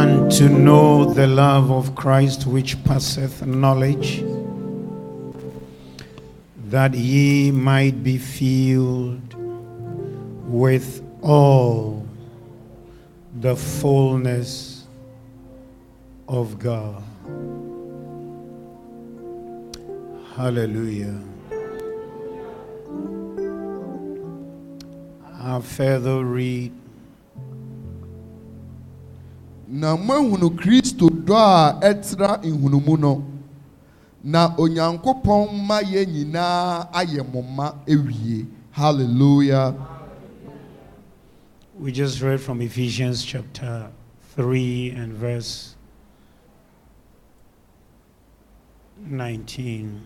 and to know the love of Christ which passeth knowledge, that ye might be filled with all the fullness of God. Hallelujah. I further read na moahunu kristo dɔ a ɛtra nhunumu no. Na onyankopɔn mma yɛn nyinaa ayɛ mo mma awie. Hallelujah. We just read from Ephesians chapter 3 and verse 19.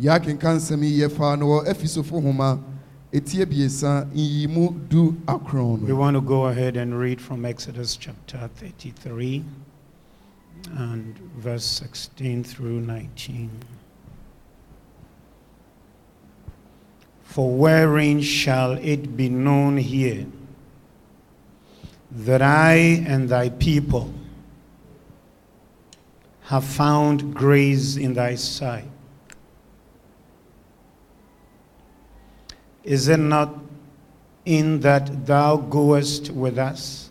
yɛakenka nsɛm yi yɛfa no wɔ efisofo homa We want to go ahead and read from Exodus chapter 33 and verse 16 through 19. For wherein shall it be known here that I and thy people have found grace in thy sight? Is it not in that thou goest with us?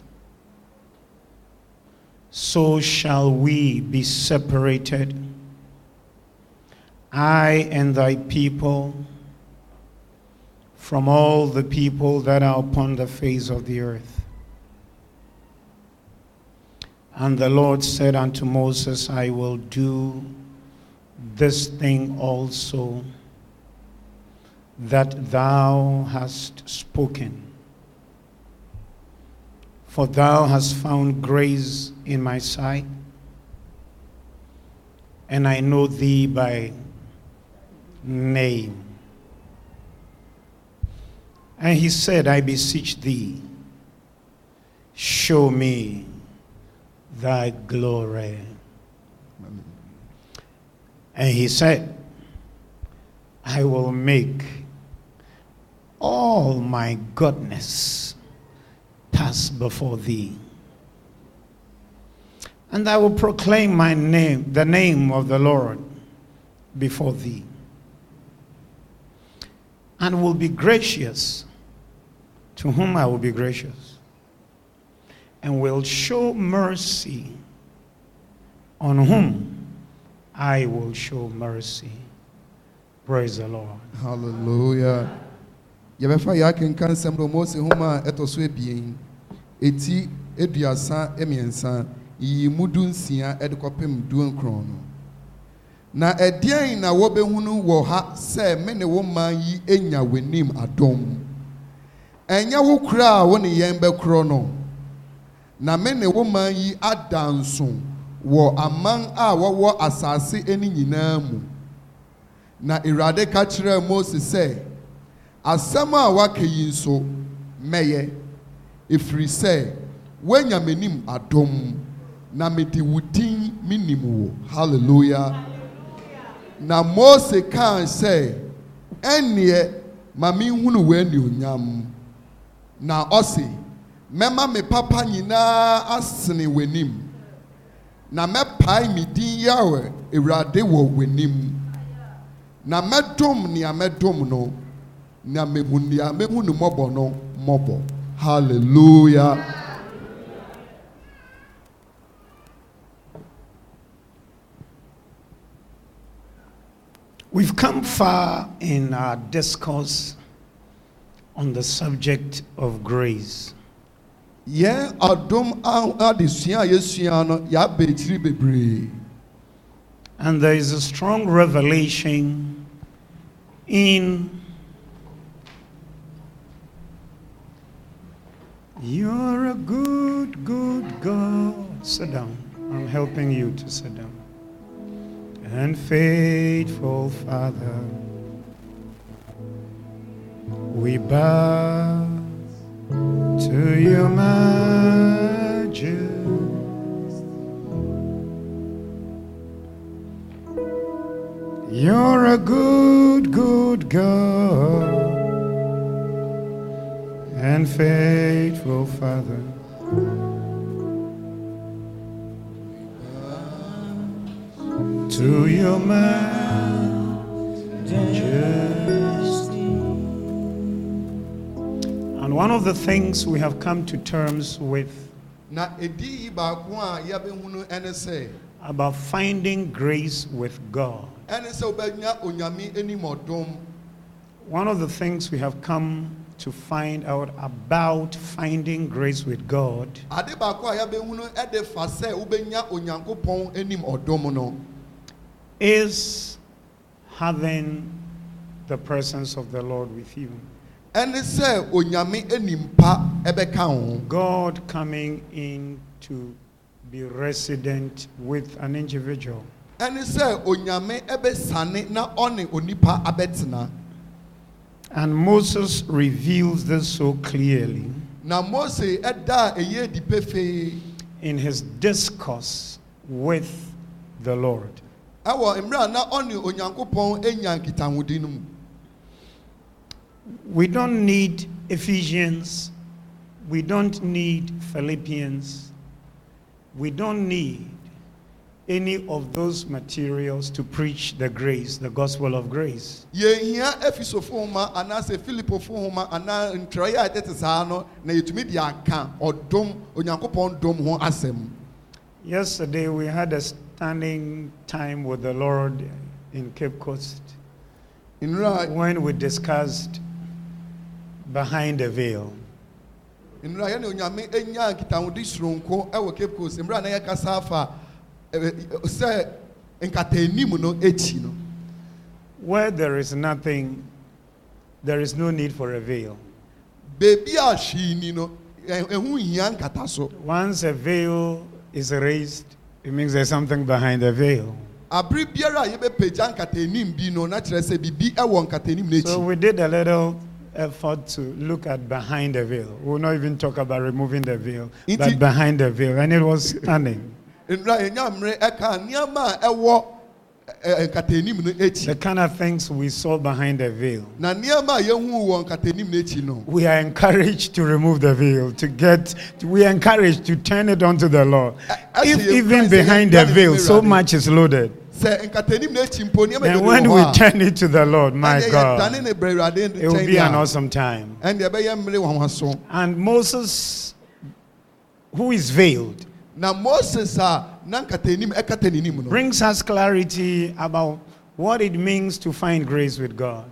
So shall we be separated, I and thy people, from all the people that are upon the face of the earth. And the Lord said unto Moses, I will do this thing also that thou hast spoken. For thou hast found grace in my sight, and I know thee by name. And he said, I beseech thee, show me thy glory. And he said, I will make all my goodness pass before thee. And I will proclaim my name, the name of the Lord, before thee. And will be gracious to whom I will be gracious. And will show mercy on whom I will show mercy. Praise the Lord. hallelujah yɛbɛfa yɛakenka nsɛm no mose homa a ɛtɔ so ebien eti eduasa mmiɛnsa nyiyimu du nsia ɛde kɔpem du nkron no. Na ɛdeɛn na wɔbɛhunu wɔ ha sɛ me ne wo man yi enya w'anim adom ɛnyɛ wo kura a wo ne yɛn bɛkorɔ no? Na me ne wo man yi ada nso wɔ aman a wɔwɔ asase ani nyinaa mu. Na awurade ka kyerɛɛ mose sɛ asɛm a waka yi nso mɛyɛ. Ɛfiri sɛ woanya m'anim adom na mede wo din menim wo. Halleluya na mose kaa sɛ ɛnneɛ ma menhunu w'anuonyam. Na ɔse mɛma me papa nyinaa asene w'anim na mɛpae me din yawɛ awurade wɔ w'anim na mɛdom nea mɛdom no. Hallelujah. We've come far in our discourse on the subject of grace. yɛn adom a- adesua a yɛsua no yɛaba akyiri bebree. And there is a strong revelation in You're a good, good God. Sit down. I'm helping you to sit down. And faithful Father, we bow to your majesty. You're a good, good God and faithful Father. To your majesty. And one of the things we have come to terms with about finding grace with God. One of the things we have come to find out about finding grace with God ade baako a yɛbɛhunu ɛde fa sɛ wobɛnya onyankopɔn anim ɔdom no is having the presence of the Lord with you. ɛne sɛ onyame anim pa ɛbɛka ho God coming in to be resident with an individual. ɛne sɛ onyame ɛbɛsane na ɔne onipa abɛtena And Moses reveals this so clearly na mose ɛda a ɛyɛ pefee. in his discourse with the Lord. ɛwɔ mmerɛ na ɔne onyankopɔn anya nkitahodi mu. We don't need Ephesians, we don't need Philippians, we don't need any of those materials to preach the grace, the gospel of grace. yɛhia efisofo homa anaasɛ filipofo homa anaa ntwerɛeɛ a ɛtete saa no na yɛtumi de aka ɔdom onyankopɔn dom ho asɛm Yesterday we had a standing time with the Lord in Cape Coast when we discussed behind the veil. nnura yɛne onyame anya nkitahodi soronko ɛwɔ cape coast mmerɛ a na yɛkasa afa ɛ, sɛ nkataanim no akyi no Where there is nothing, there is no need for a veil. beebi a hwee ni no ɛ- ɛho nhia nkata so Once a veil is raised, it means there's something behind the veil. abere biara a yɛbɛpagya nkataanim bi no na kyerɛ sɛ biribi ɛwɔ nkataanim no So akyi we did a little effort to look at behind the veil. We'll not even talk about removing the veil, but behind the veil. And it was stunning. Nnura yɛnya mmerɛ ɛka nneɛma a ɛwɔ ɛ, ɛ, nkataanim no akyi The kind of things we saw behind the veil. na nneɛma a yɛhu wɔ nkataanim no akyi no. We are encouraged to remove the veil, to get, we are encouraged to turn it onto the Lord. If even behind the veil, so much is loaded, sɛ nkataanim no akyi mpo nneɛma then when we turn it to the Lord, my God, ne brɛ Awurade it will be an awesome time. ɛnneɛ ɛbɛyɛ mmere nwanwaso And Moses, who is veiled, na moses ah, a na nkataanim ɛkata n'anim no brings us clarity about what it means to find grace with God.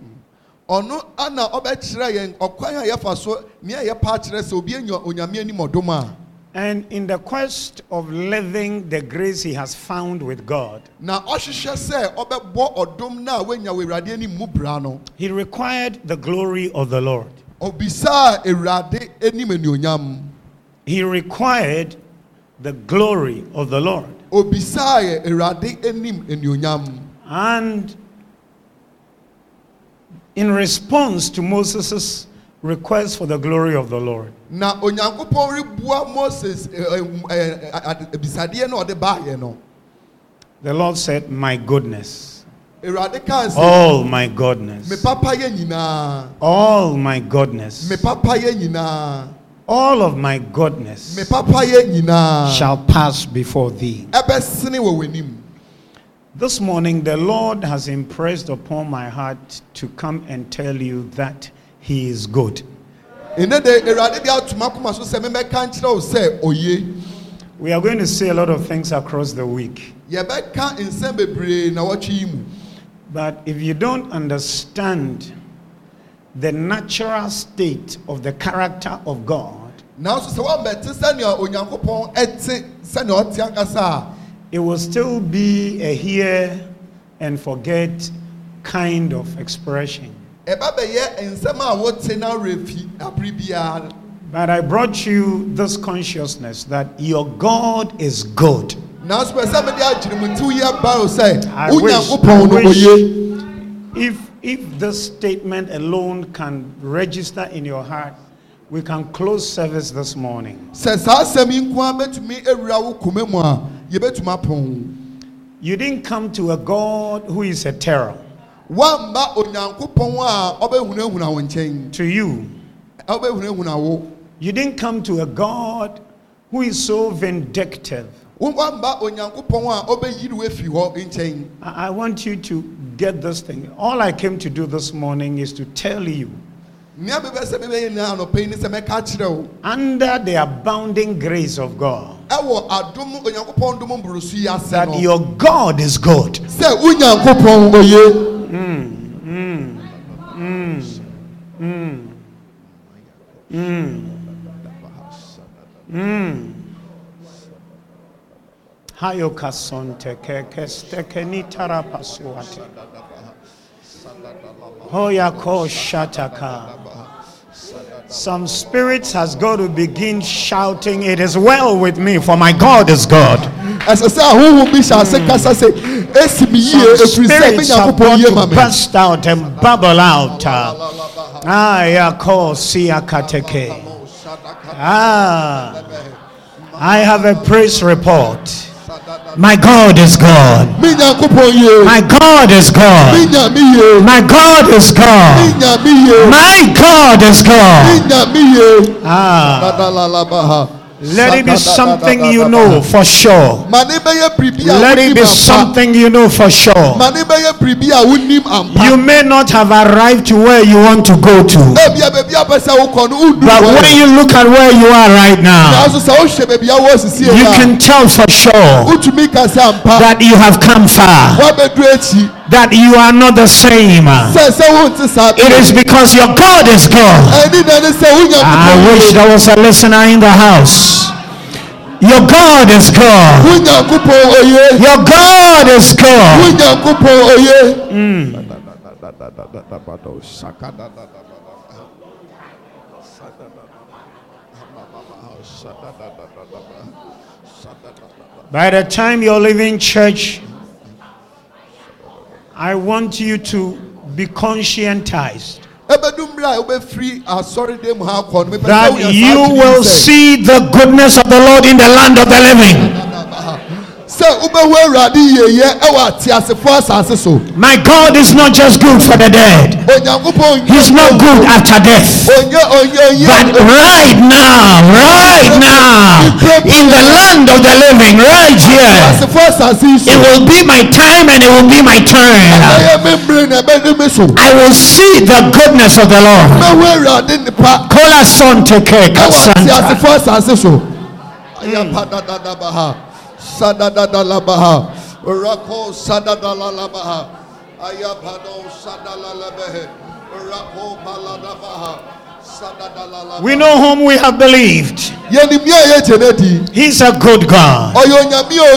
ɔno ana ɔbɛkyerɛ yɛn ɔkwan a yɛfa so nea yɛpa akyerɛ sɛ obi anya onyame anim ɔdom a And in the quest of living the grace he has found with God, na ɔhwehwɛ sɛ ɔbɛbɔ ɔdom no a wanya wɔ awurade anim mu bra no he required the glory of the Lord. ɔbisaa awurade anim anuonyam He required the glory of the Lord. obisaa yɛ awurade anim anuonyam And in response to Moses' request for the glory of the Lord, eh, eh, eh, ɔde baeɛ no. the Lord said, My goodness, awurade kaa sɛ all my goodness, papa yɛ nyinaa. All my goodness, me papa yɛ nyinaa all of my me goodness papa yɛ nyinaa shall pass before thee. ɛbɛsene wɔ w'anim This morning, the Lord has impressed upon my heart to come and tell you that He is good. ɛnɛ de awurade de atoma koma so sɛ memɛka nkyerɛ wo sɛ oye We are going to say a lot of things across the week. yɛbɛka nsɛm bebree na wɔtwe yi mu But if you don't understand the natural state of the character of God, nanso sɛ woambɛte sɛnea onyankopɔn ɛte sɛnea ɔte ankasa a it will still be a hear and forget kind of expression. ɛba bɛyɛ nsɛm a wote na werɛ fi abere biara But I brought you this consciousness that your God is good. nanso pɛ sɛ mede agyere mu tiw yi aba wo sɛ I wo wish, nyankopɔn no I wish oye if, if this statement alone can register in your heart, we can close service this morning. sɛ saa asɛm yi nko a bɛtumi awura wo koma mu a yɛbɛtumi apɔn You didn't come to a God who is a terror. woamba onyankopɔn a ɔbɛhunahuna wo nkyɛn To you, you didn't come to a God who is so vindictive. Wamba onyankopɔn a ɔbɛyiri wo afiri hɔ nkyɛn I want you to get this thing. All I came to do this morning is to tell you. Nea bɛbɛ sɛ bɛbɛyɛ nyinaa anɔpa yi ne sɛ mɛka kyerɛ wo. Under the abounding grace of God ɛwɔ adom onyankopɔn dom mboroso yi ase that your God is good. sɛ wo nyankopɔn oye Hayoka sonte keke steke ni tarapasuate. Hoyako shataka. Some spirits has got to begin shouting, It is well with me, for my God is God. ɛsɛ sɛ ahohom bi hyɛ ase kasa sɛ esi mi yie Some efiri sɛ me spirits have nyankopɔn yie ma got to burst out and bubble out. Ah, yako siakateke. Ah, I have a praise report. My God is God. me nyankopɔn yie My God is God. My God is God. My God is God. Ah, let it be something you know for sure. ma ne bɛyɛ biribi a Let it wonim be ampa something you know for sure. ma ne bɛyɛ biribi a wonim ampa You may not have arrived to where you want to go to, ebia baabi a pɛ sɛ wokɔ no wondu but hɔ when yɛ. you look at where you are right now, nanso sɛ wohwɛ baabi a wɔ sisi you yɛ a can tell for sure wotumi ka sɛ ampa that you have come far, woabɛduru akyi that you are not the same. sɛ sɛ wonte saa It is because your God is God. ɛne na ne sɛ wo I wish there was a listener in the house. Your God is God. wo nyankopɔn oye Your God is God. oye By the time you're leaving church, I want you to be conscientized ɛbɛdu mmerɛ a wobɛfiri asɔredan mu ha akɔ no mepɛ sɛ that you will see the goodness of the Lord in the land of the living. Sɛ wobɛhu awurade yieyɛ ɛwɔ ateasefoɔ asase so. My God is not just good for the dead, He's not good after death. But right now, right now, in the land of the living, right here, ateasefoɔ asase so. it will be my time and it will be my turn. ɛyɛ me mmere na ɛbɛde me so. I will see the goodness of the Lord. mɛhu awurade nipa. Kola son sadadadalabaha. Rako sadadalalabaha. Ayapado sadalalabehe. Rako baladabaha We know whom we have believed. yɛnim yɛ a yɛgye no He's a good God.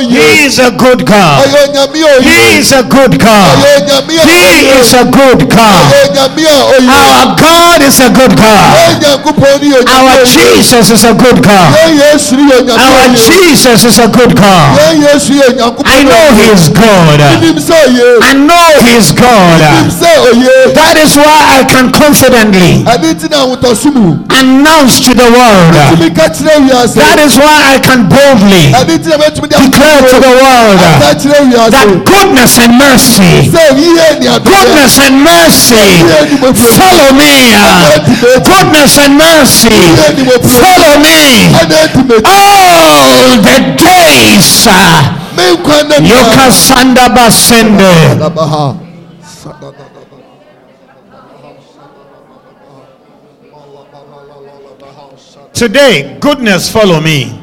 He is a good God. He is a good God. He is a good God. Our God is a good God. yɛn nyankopɔn ne yɛ onyame Our Jesus is a good God. yɛn yesu ne yɛ onyame Our Jesus is a good God. yɛn yesu yɛ nyankopɔn I know He is good. nim sɛ oye I know He is good. That is why I can confidently ɛne nti na ahotɔso mu announce to the world. tumi ka kyerɛ wiase That is why I can boldly ɛne nti na bɛtumi de declare to the world ka kyerɛ wiase that goodness and mercy, sɛ yie ne adɔyɛ goodness and mercy yie ni mo firi follow me. Goodness and mercy yie ni mo firi follow me. All the days. Uh, me nkwa ne Yoka sanda basende. Today, goodness follow me.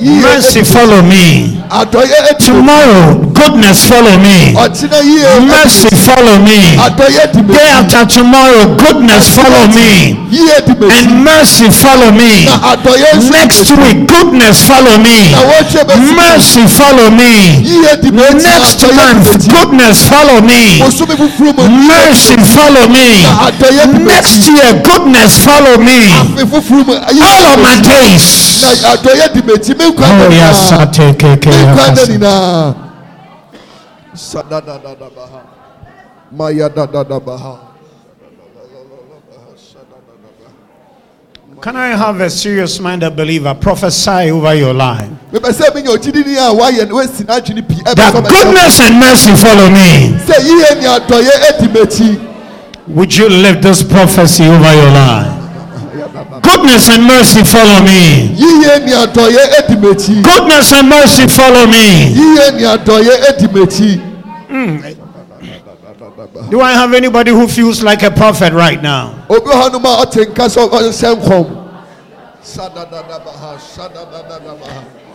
Mercy follow me. Tomorrow, goodness follow me. Mercy follow me. adɔyɛ di me Day after tomorrow, goodness follow me. yie di me And mercy follow me. na adɔyɛ nso Next week, goodness follow me. na wɔkyɛ bɛ si Mercy follow me. yie di me ti na Next month, me goodness follow me. bosomi fufuru mu Mercy follow me. na adɔyɛ me Next year, goodness follow me. afe fufuru mu ayi All of my days. adɔyɛ di me ti me nkwa Oh, yes, I take it. Maya dadadabaha. Can I have a serious minded believer prophesy over your life? mepɛ sɛ menya ogyidini a wayɛ no wasi n'adwene pii ɛbɛ That goodness and mercy follow me. sɛ yie ne adɔyɛ adi m'akyi Would you lift this prophecy over your life? Goodness and mercy follow me. yíyẹ ni àdọ̀yẹ edi m'ekyi Goodness and mercy follow me. yíyẹ ni àdọ̀yẹ edi m'ekyi. Hmm. Do I have anybody who feels like a prophet right now?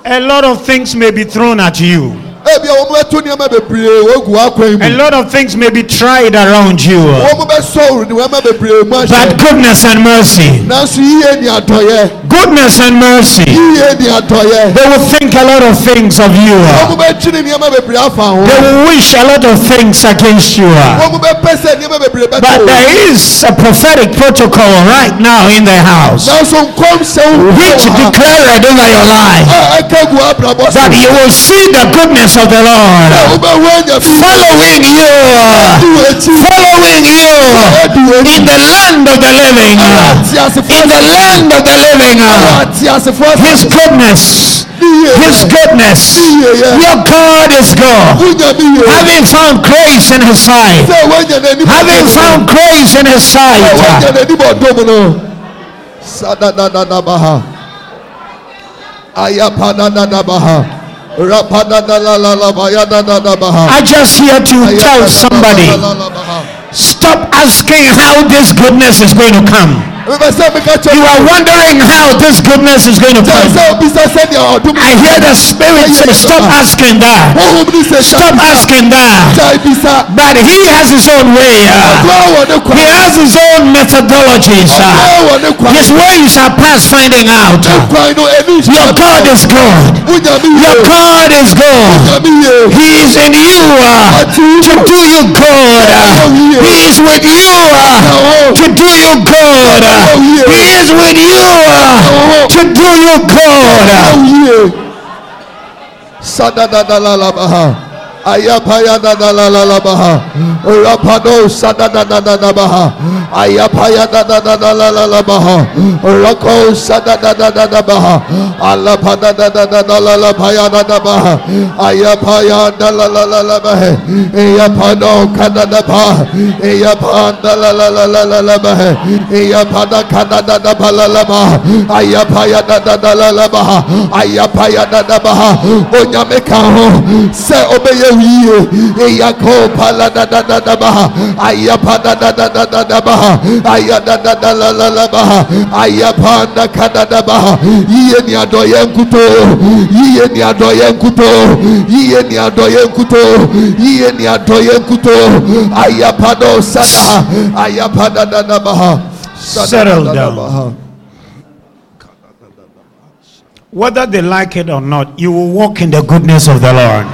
A lot of things may be thrown at you. A wɔn bɛto nneɛma bebree wogu akwan A mu lot of things may be tried around you. wɔn bɛsɔw nneɛma bebree mu But goodness and mercy, nanso yíyẹ ni àdọ̀yẹ goodness and mercy, yíyẹ ni àdọ̀yẹ they will think a lot of things of you. wɔn bɛtwene nneɛma bebree afa ho They will wish a lot of things against you. wɔn bɛpɛ sɛ nneɛma bebree bɛtɔ But there is a prophetic protocol right now in the house. Nanso nkɔm sɛw which declared over your life. a ɛka gu abrabɔ so that you will see the goodness of the Lord. Wobɛhu anya fi following you, di wɔ akyi following you. Adi wɔ akyi in the land of the living. In the land of the living, His goodness, His goodness. Your God is God. wonya mi yie Having found grace in His sight, sɛ woanya n'anim having found grace in His sight, I just here to tell somebody stop asking how this goodness is going to come. You are wondering how this goodness is going to come. I hear the Spirit say, Stop asking that. Stop asking that. But He has His own way. uh, He has His own methodologies. uh, His ways are past finding out. Your God is mi Your God is wonya He is in you uh, to do you good. He is with you to do you good. He is with you uh, to do you good. Uh. yie sadadadalalabaha ayapayadadalalabaha rapado sadadadadadabaha ayapayadadadalalabaha. Rako sadadadadadabaha alapadadadadalalapayadadabaha ayapayadalalabaha eyapado kadadabaha eyapadalalalalabaha eyapadakadadadabalalabaha ayapayadadadalalabaha. Ayapayadadabaha. Onyame ka ho sɛ ɔbɛyɛ wo yie eyako paladadadadabaha ayapadadadadadabaha ayadadadalalalabaha ayapandakadadabaha yie ni adɔyɛ nkutoo yie ni adɔyɛ nkutoo yie ni adɔyɛ nkutoo yie ni adɔyɛ nkutoo ayapado sadaha ayapadadadabaha Settle down. Whether they like it or not, you will walk in the goodness of the Lord.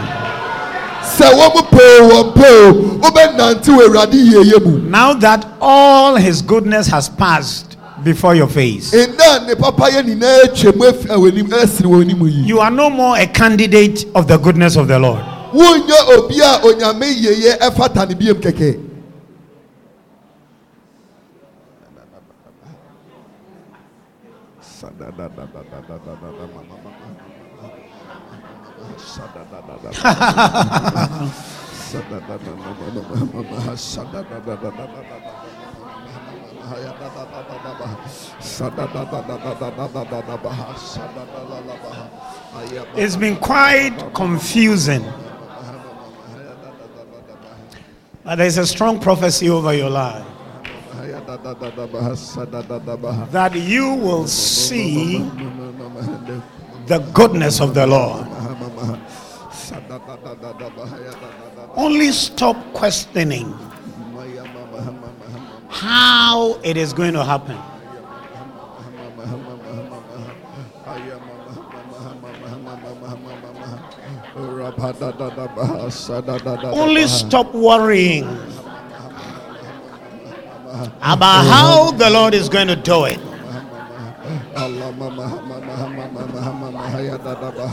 Now that all His goodness has passed before your face, nna ne papa yɛ nyinaa atwa mu afi w'anim asiri wɔn anim yi. you are no more a candidate of the goodness of the Lord. It's been quite confusing. But there's a strong prophecy over your life that you will see the goodness of the Lord. Only stop questioning how it is going to happen. Only stop worrying about how the Lord is going to do it.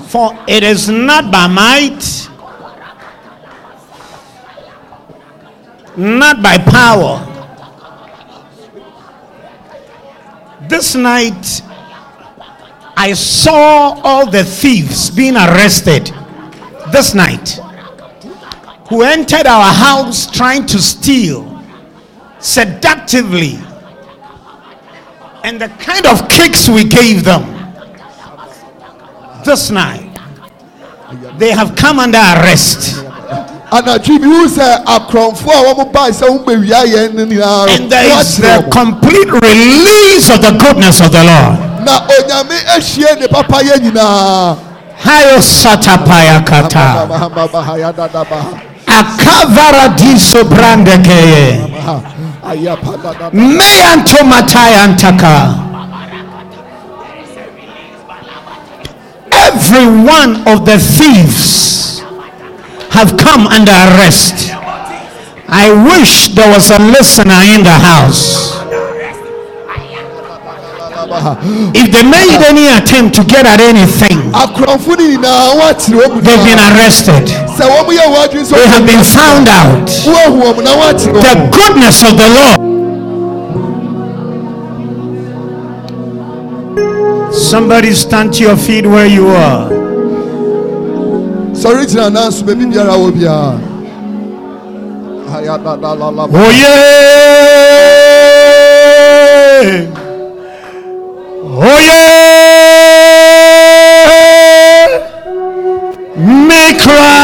For it is not by might, not by power. This night, I saw all the thieves being arrested. This night, who entered our house trying to steal seductively and the kind of kicks we gave them this night. They have come under arrest. And there is the complete release of the goodness of the Lord. Hayo satapaya kata. Akavara diso brandekeye. Every one of the thieves have come under arrest. I wish there was a listener in the house. If they made any attempt to get at anything, they've been arrested. They have been found out. The goodness of the Lord. Somebody stand to your feet where you are. Sorry, announce baby biara wo Oh, yeah. Oye Mikra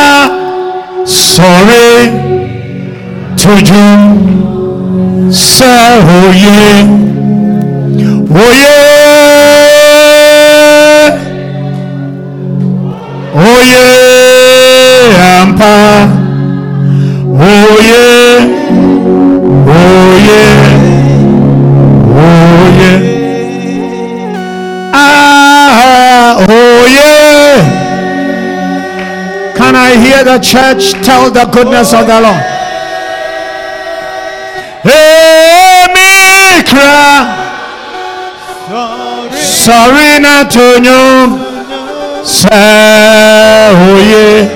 sọ̀rẹ́ oh yeah, oh yeah. Church tell the goodness of the Lord? Sorry not to know. Say, oh yeah.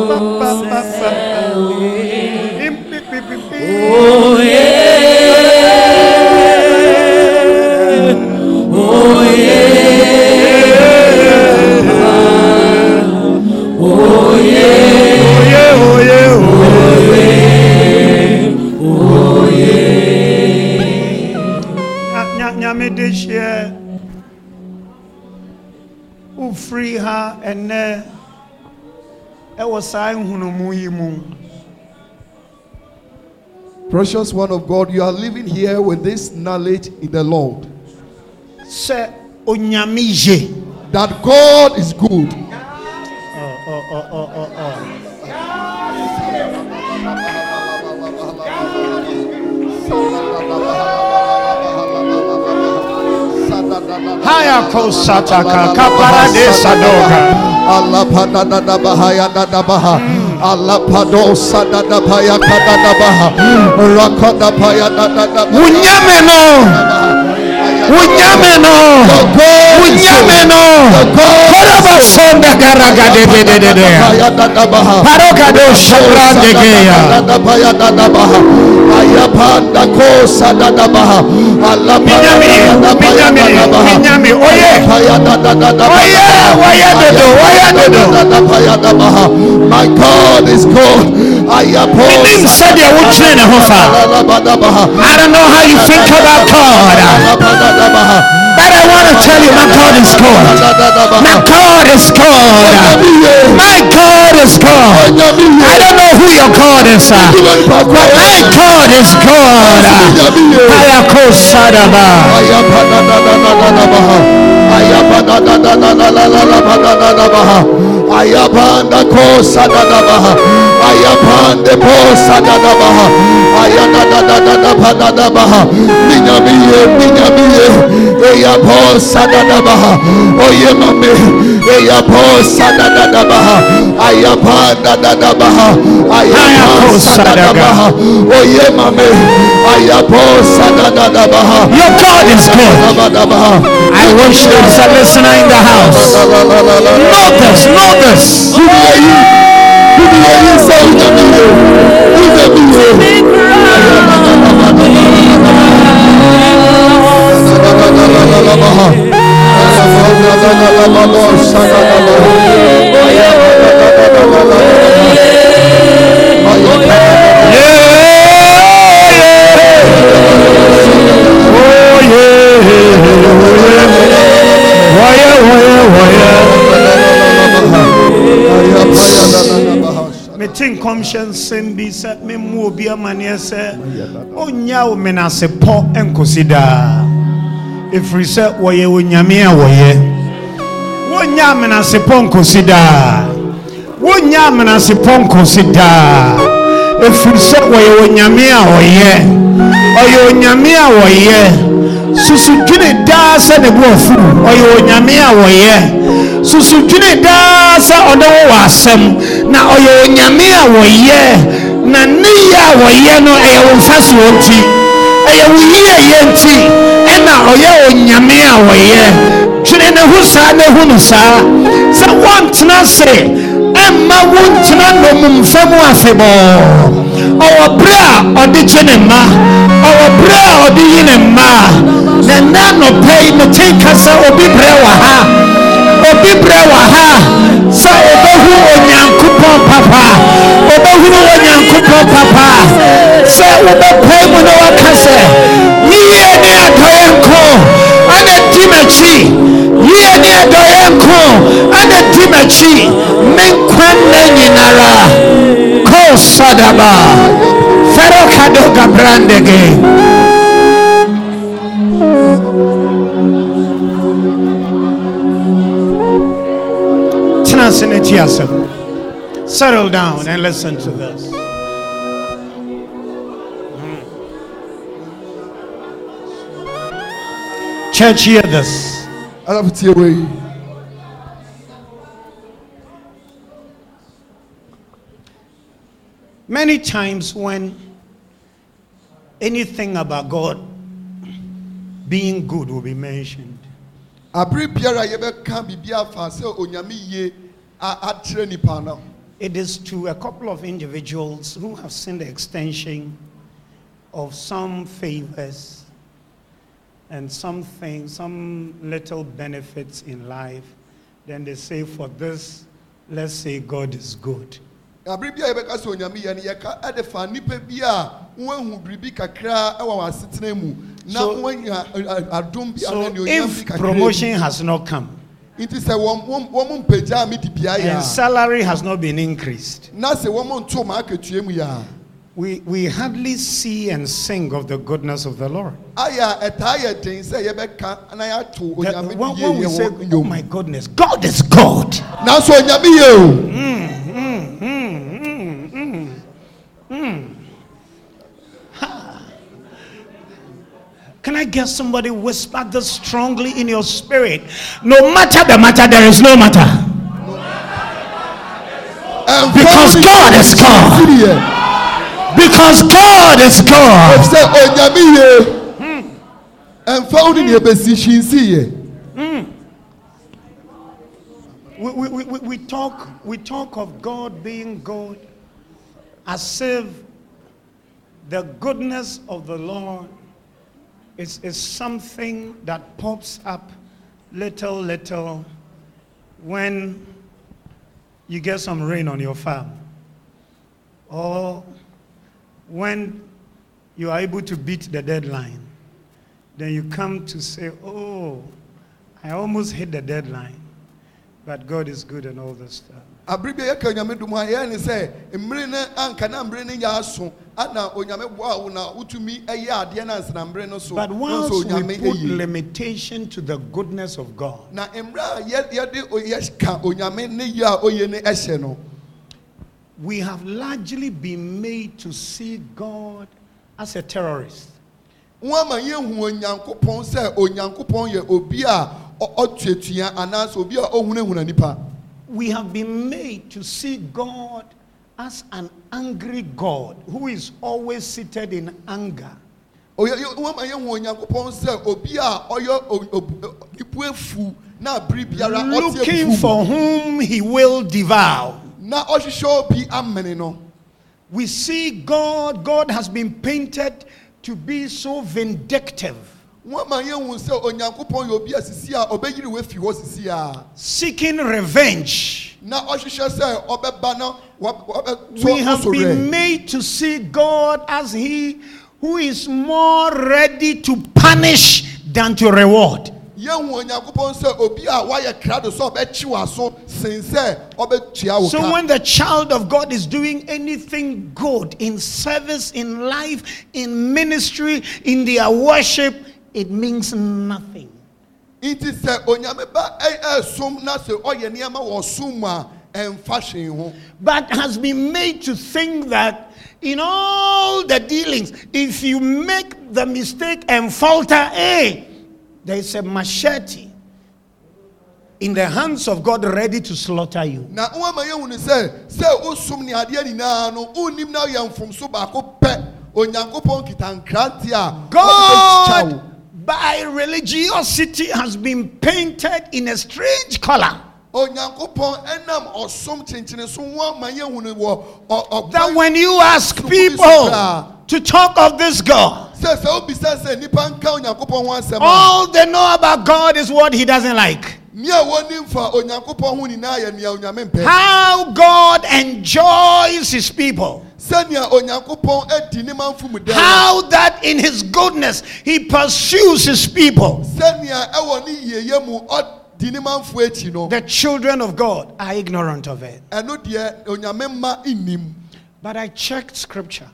ɛwɔ saa nhunumu yi mu Precious one of God, you are living here with this knowledge in the Lord. Sɛ onyame ye that God is good. Oh, oh, oh, haya kosataka kaparade sadoga Allah pada dada bahaya dada baha Allah padosa dada bahaya kada dada baha rakoda bahaya dada dada unyameno! Unyameno unyameno sonda karaga de de de de paroka do geya. Baha alla pinyami oye oye oye oye my god is good. Menim sɛdeɛ wokyerɛ ne ho fa I don't know how you think about God but I want to tell you my God is God. my God is God. my God is God. I don't know who your God is but my God is good Hayakosadaba ayabanda kosa dadabaha ayabande posa dadabaha ayadadadadadabadadabaha minyamiye minyamiye eyaposa dadabaha oyemame eyaposa dadadabaha ayabanda dadabaha ayaposa dadabaha oyemame ayaposa dadadabaha your God is good I wish there's a listener in the house notice notice Know this, know this. Oh yeah. Wire, wire, wire. Mete nkɔmhyɛ nsɛm bi sɛ memmu obi amanneɛ sɛ ɔnnya wo menasepɔ nkosi daa ɛfiri sɛ wɔyɛ onyame a wɔyɛ wonnya amenasepɔ nkosi daa wonnya amenasepɔ nkosi daa ɛfiri sɛ wɔyɛ onyame a ɔyɛ ɔyɛ onyame a wɔyɛ susudwene daa sɛ ne bo afuru ɔyɛ onyame a wɔyɛ susudwene daa sɛ ɔde wo wɔ asɛm. Na ɔyɛ onyame a wɔyɛ. Na ne yie a wɔyɛ no ɛyɛ wo mfasoɔ nti. Ɛyɛ wo yieyɛ nti. Ɛna ɔyɛ onyame a wɔyɛ. Twene ne ho saa ne hu no saa. Sɛ wɔntena se ɛmma wontena nnomumfa mu afebɔɔ. Ɔwɔ berɛ a ɔde gye ne mma. Ɔwɔ berɛ a ɔde yi ne mma. Na nna nɔpɛ yi mete nka sɛ obi berɛ wɔ ha obi berɛ wɔ ha. Sɛ ɔbɛhu onyankopɔn papa. Ɔbɛhunu onyankopɔn papa. Sɛ wobɛpae mu na waka sɛ yie ne adɔeɛ nko ana di m'akyi. Yie ne adɔeɛ nko ana di m'akyi. Me nkwa nna nyinara ko sadaba fɛrɛ kado gabrandege ne tie settle down and listen to this Mm. church hear this. Many times when anything about God being good will be mentioned, Abere biara yɛbɛka biribi afa sɛ onyame yie a- akyerɛ nipa no. it is to a couple of individuals who have seen the extension of some favors and something, some little benefits in life. Then they say, for this, let's say God is good. Abere biara yɛbɛka sɛ onyame yie no yɛka ɛde fa nipa bi a wɔahu biribi kakra ɛwɔ wɔn asetena mu na So- wɔanya ɛ- ɛ- adom bi So anaa onyam if bi kakra promotion has not come bi. nti sɛ wɔn wɔn wɔn mpagya a mi di and salary has not been increased, na sɛ wɔn nto ma akatua mu yɛ we, we hardly see and sing of the goodness of the Lord. ayɛ a ɛtaa yɛ den sɛ na yɛato That onyame when, we say, oh my goodness, God is God. nanso onyame yie o Can I get somebody whisper this strongly in your spirit? No matter the matter, there is no matter. Ɛmfa Because God is God. Because God is God. sɛ onyame yie ɛmfa wo ne nea bɛsi We, we, we, we- talk, we talk of God being good as if the goodness of the Lord is, is something that pops up little, little when you get some rain on your farm or when you are able to beat the deadline. Then you come to say, Oh, I almost hit the deadline. But God is good and all this stuff. Abere bi a yɛka onyame dom a yɛyɛ ne sɛ mmere no anka na mmere no yɛ aso ana onyame boa wo na wotumi ɛyɛ adeɛ no ansana mmere no so. But na once we put limitation to the goodness of God, na mmerɛ a yɛ- yɛde yɛka onyame ne yie a ɔyɛ ne ɛhyɛ no we have largely been made to see God as a terrorist. wọn ama yɛn hu onyankopɔn sɛ onyankopɔn yɛ obi a ɔtuatua anaasɛ obi a ɔhunahuna nipa We have been made to see God as an angry God who is always seated in anger. Oyɛ- yɛ- wọn ama yɛn hu onyankopɔn sɛ obi a ɔyɛ o- o- ibu efu na abiri biara ɔte looking for whom he will devour. na ɔhyehyɛ obi amene no We see God, God has been painted to be so vindictive, wọn ama yɛn hu sɛ onyankopɔn yɛ obi a sisi a ɔbɛyiri wefi hɔ sisi a seeking revenge. na ɔhyehyɛ sɛ ɔbɛba na wab- wabɛto We have been made to see God as he who is more ready to punish than to reward. yɛn hu onyankopɔn sɛ obi a wayɛ krado sɛ ɔbɛkyi wɔ aso sen sɛ ɔbɛtua wo So when the child of God is doing anything good in service, in life, in ministry, in their worship, it means nothing. nti sɛ onyame ba ɛ- eh, ɛɛsom eh, na sɛ ɔyɛ nneɛma wɔ som a ɛmfa eh, hwee ho But has been made to think that in all the dealings, if you make the mistake and falter, hey, there is a machete in the hands of God ready to slaughter you. na nwama yɛhu ne sɛ sɛ wosom ne adeɛ nyinaa no wonnim na woyɛ mfomso baako pɛ onyankopɔn kita nkrante a ɔde. God, by religiosity, has been painted in a strange color. onyankopɔn ɛnam ɔsom kyenkyene so nwama yɛhu ne wɔ ɔ- ɔkwan That when you ask people to talk of this God, sɛ sɛ wobisa sɛ nnipa nka onyankopɔn ho asɛm a all they know about God is what He doesn't like. Nea wɔnim fa onyankopɔn ho nyinaa yɛ nea onyame mpɛ How God enjoys His people. sɛnea onyankopɔn adi ne manfo mu dɛ How that in His goodness He pursues His people. sɛnea ɛwɔ ne yieyɛ mu ɔdi ne manfo akyi no The children of God are ignorant of it. ɛno deɛ onyame mma nnim But I checked scripture.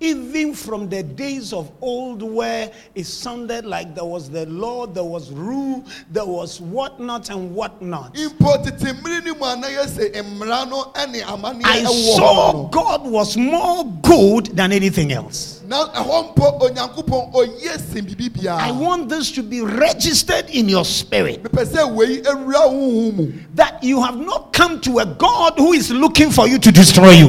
Nanso mehyɛ akyerɛ wo mu Even from the days of old, where it sounded like there was the law, there was rule, there was whatnot and whatnot. mpo tete mmere no mu a na yɛsɛ mmara no ne amanneɛ I saw God was more good than anything else. na ɛhɔ mpo onyankopɔn ɔyɛ sen biribi I want this to be registered in your spirit mepɛ sɛ wei awura wo honhom mu that you have not come to a God who is looking for you to destroy you.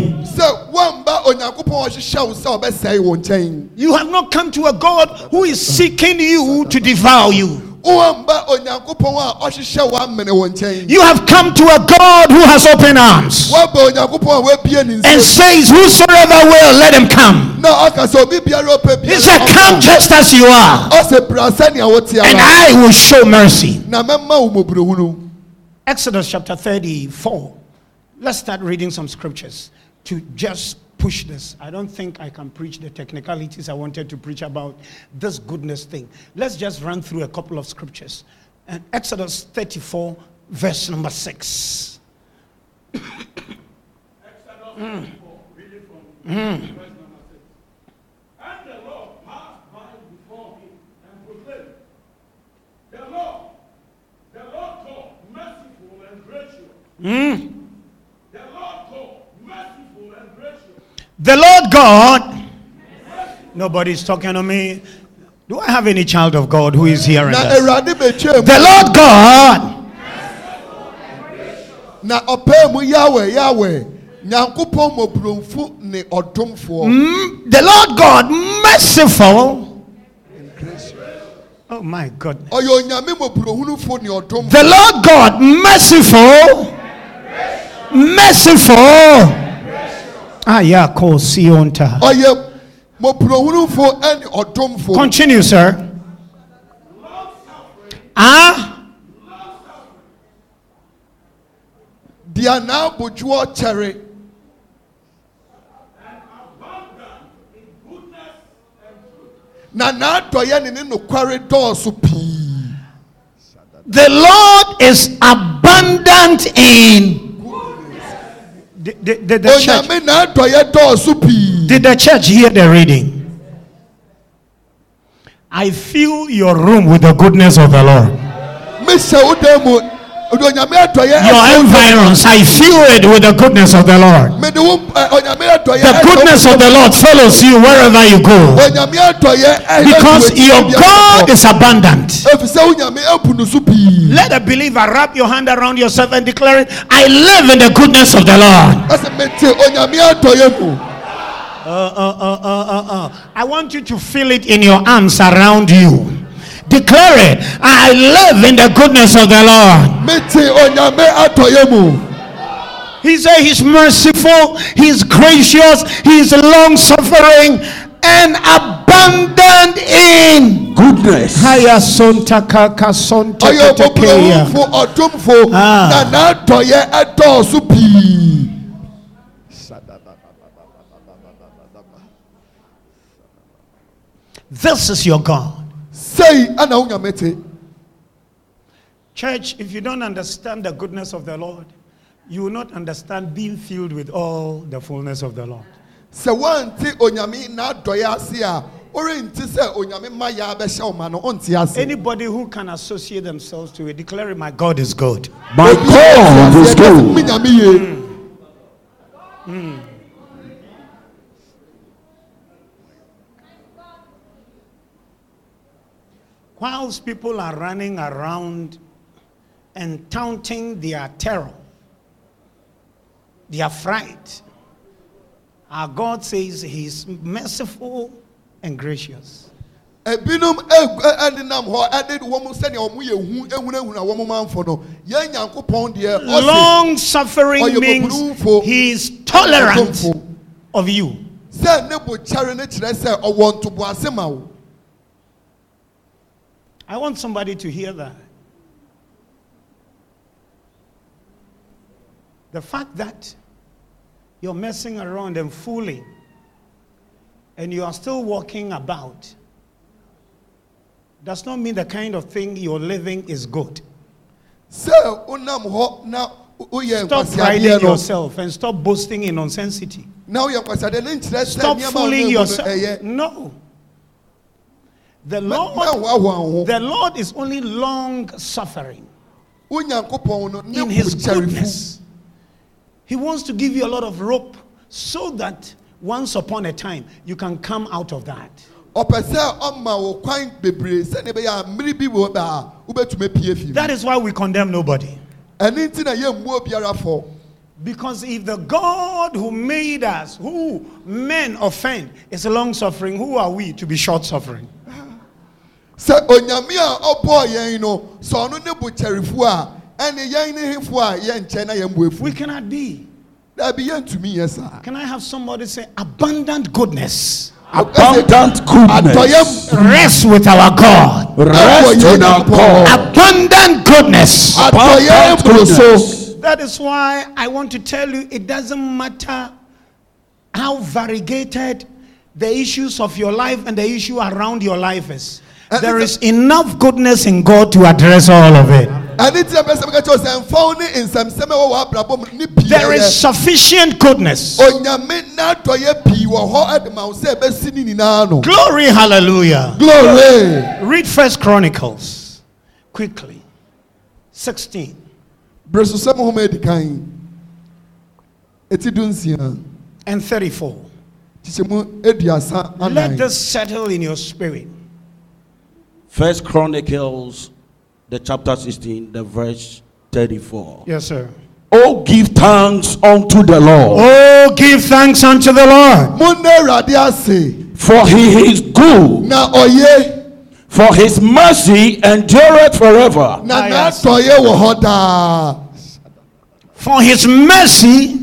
Sɛ woamba onyankopɔn a ɔhyehyɛ wo sɛ ɔbɛsɛe wo nkyɛn You have not come to a God who is seeking you to devour you. woamba onyankopɔn a ɔhyehyɛ wo amene wo nkyɛn You have come to a God who has open arms woaba onyankopɔn a wabie ne and says, Whosoever will, let him come. na ɔka sɛ obi biara ɔpɛ He said, biara Come just as you are, ɔsɛ bra sɛnea wote and I will show mercy. na mɛma wo mmɔborɔhunu Exodus chapter 34. Let's start reading some scriptures to just push this. I don't think I can preach the technicalities I wanted to preach about this goodness thing. Let's just run through a couple of scriptures. And Exodus 34, verse number 6. And the Lord passed by before him and proclaimed, The Lord, the Lord God, merciful and gracious. The Lord God, merciful and gracious. The Lord God, nobody's talking to me. Do I have any child of God who is hearing na this? awurade bɛtwam The Lord God, na ɔpɛɛ mu yawɛ yawɛ nyankopɔn mmɔborɔmfu ne ɔdomfoɔ mm, the Lord God, merciful. Oh my goodness. ɔyɛ onyame mmɔborɔhunufo ne The Lord God, merciful, merciful. Ah, yeah, call Sionta. ne ɔdomfo Continue, sir. Ah, deɛ n'abodwoɔ kyɛre na n'adɔyɛ ne ne nokware dɔɔso pii the Lord is abundant in. Did, did- did the church, onyame n'adɔyɛ dɔɔso pii did the church hear the reading? I fill your room with the goodness of the Lord. Mehyɛ wo dan mu ɔde onyame adɔyɛ Your environs, I fill it with the goodness of the Lord. mede wo ɛ, onyame adɔyɛ The goodness of the Lord follows you wherever you go. onyame adɔyɛ ɛyɛ Because your God is abundant. ɛfisɛ wo nyame abu no so pii Let a believer wrap your hand around yourself and declare it I live in the goodness of the Lord. ɛsɛ mete onyame adɔyɛ mu Uh, uh, uh, uh, uh, uh. I want you to feel it in your arms around you. Declare it I live in the goodness of the Lord. mete onyame adɔyɛ mu He said he's merciful, he's gracious, he's long suffering, and abundant in. Goodness. Haya sonta kaka sonta ɔyɛ tetekeya. ɔbɔbɔwofo ɔdomfo Ah. na n'adɔyɛ ɛdɔɔso This is your God. Sei ana wo nyame te Church, if you don't understand the goodness of the Lord, you will not understand being filled with all the fullness of the Lord. sɛ woante onyame n'adɔyɛ ase a worente sɛ onyame ma yɛ abɛhyɛ wo ma no ɔnte ase Anybody who can associate themselves to it, declaring, My God is good. My God is me good. nyame ye hmm. Hmm. Whilst people are running around and taunting their terror, their fright, our God says He's merciful and gracious. ebinom egu- ɛ- ɛnenam hɔ ɛde wɔn sɛnea wɔn yɛ hu ehunahuna wɔn manfo no yɛn nyankopɔn deɛ ɔse Long suffering means mmɔborɔwofo. He's tolerant of you. sɛ ne bo kyare ne kyerɛ sɛ ɔwɔ ntoboase ma wo I want somebody to hear that. The fact that you're messing around and fooling and you are still walking about does not mean the kind of thing you're living is good. sɛ wonam hɔ na woyɛ Stop priding yourself and stop boasting in nonsensity. na woyɛ nkwasiadeɛ ne nkyerɛ sɛ Stop fooling yourself. ɛyɛ No. The Lord, woahoahoa wo ho the Lord is only long suffering. wo nyankopɔn no ne in his goodness. He wants to give you a lot of rope so that once upon a time you can come out of that. ɔpɛ sɛ ɔma wo kwan bebree sɛdeɛ ɛbɛyɛ a mmere bi wɔ bɛ a wobɛtumi apue fi mu That is why we condemn nobody. ɛne nti na yɛmmuo biara fɔ Because if the God who made us, who men offend, is long suffering, who are we to be short suffering? Sɛ onyame a ɔbɔɔ yɛn no sɛ ɔno ne bo kyɛrefu a ɛne yɛn ne hefo a yɛnkyɛn na yɛmbo afu We cannot be. daabi yɛntumi yɛ saa Can I have somebody say abundant goodness? Abundant goodness. Rest with our God. Rest in our God. Abundant goodness. Abundant goodness. That is why I want to tell you it doesn't matter how variegated the issues of your life and the issue around your life is. There is enough goodness in God to address all of it. ɛne ti a bɛ sɛ bɛka kyerɛ wo sɛ mfaw ne nsɛmsɛm a ɛwɔ wɔ abrabɔ mu ne pii There is sufficient goodness. Oh, onyame n'adɔyɛ pii wɔ hɔ ɛde ma wo sɛ ɛbɛsi ne nyinaa no Glory, hallelujah. glory Read First Chronicles quickly. 16. bere so sɛ mohoma adi kan ɛti du nsia and 34. kyekyɛ mu aduasa Let this settle in your spirit. First Chronicles, the chapter 16, the verse 34. Yes, sir. Oh, give thanks unto the Lord, Oh, give thanks unto the Lord. mo nna awurade ase for he is good, na ɔye for his mercy endureth forever. na yes. n'adɔyɛ wɔ hɔ daa For his mercy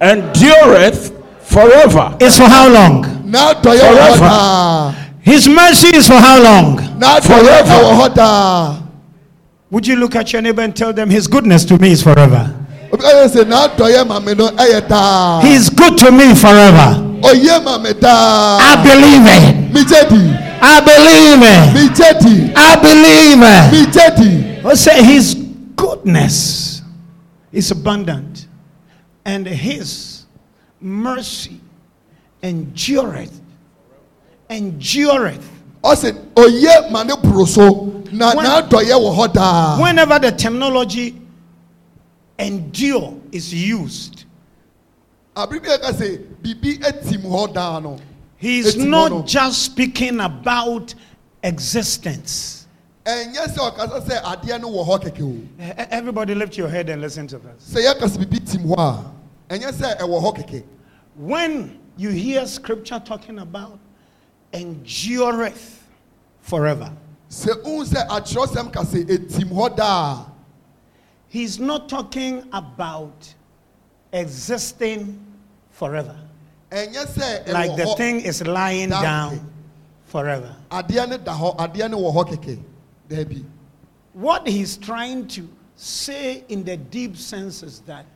Endureth forever. It's for how long? n'adɔyɛ Forever. His mercy is for how long? Not Forever. daa Would you look at your neighbor and tell them his goodness to me is forever? obi ka yɛ sɛ n'adɔyɛ ma me no ɛyɛ daa He is good to me forever. me I believe it. I believe it. I believe it. I Oh, say his goodness is abundant and his mercy endureth endureth. Ɔsɛ oye ma ne so na When- n'adɔyɛ wɔ hɔ daa. Whenever the terminology endure is used, abiri bi a yɛka etim hɔ daa no he's Eti not just speaking about existence. ɛnyɛ sɛ ɔkasa sɛ adeɛ no wɔ hɔ kɛkɛ o. Everybody lift your head and listen to this. sɛ yɛka sɛ biribi tim hɔ a. Ɛnyɛ sɛ ɛwɔ hɔ kɛkɛ When you hear scripture talking about endureth forever, sɛ ohun sɛ atwerɛsɛm ka sɛ etim hɔ daa he's not talking about existing forever. ɛnyɛ sɛ ɛwɔ Like the thing is lying down forever. adeɛ no da hɔ adeɛ no wɔ hɔ kɛkɛ daabi What he's trying to say in the deep sense is that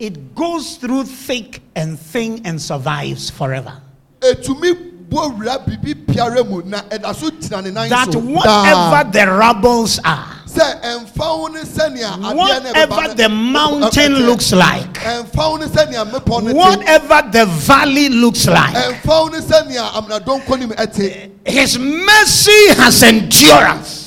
na mmom nea ɔpa akyerɛ ɛwɔ emu dom ne sɛ it goes through thick and thin and survives forever. etumi bɔ wura biribi biara mu na ɛda so gyina ne nan That whatever the rubbles are, sɛ ɛnfawo ne sɛnea adeɛ no whatever the mountain looks like, ɛnfawo ne sɛnea mmepɔ no te whatever the valley looks like, ɛnfawo ne sɛnea amunadɔnkɔ nim ɛte his mercy has endurance.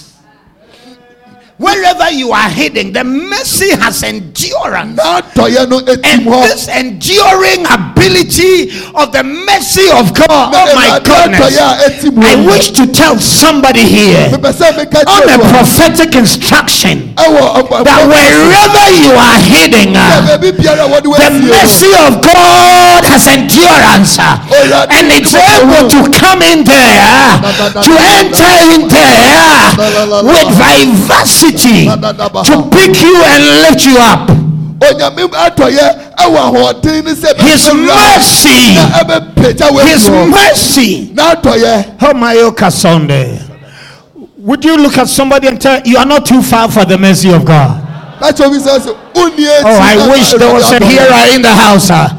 Wherever you are heading, the mercy has endurance. And this enduring ability of the mercy of God, oh my goodness. adɔyɛ a etim hɔ I wish to tell somebody here mepɛ sɛ meka on a prophetic instruction that wherever you are heading, uh, baabi biara wɔde the mercy of God has endurance uh, and it's able to come in there, to enter in there with vivacity to pick you and lift you up. onyame adɔyɛ ɛwɔ ahoɔden ne sɛ His mercy, na ɛbɛpagya wɔ His mercy. Oh my Oka Sunday. Would you look at somebody and tell you are not too far for the mercy of God? láti omi sɛ sɛ wonni eti Oh, I wish there was a hearer in the house. uh.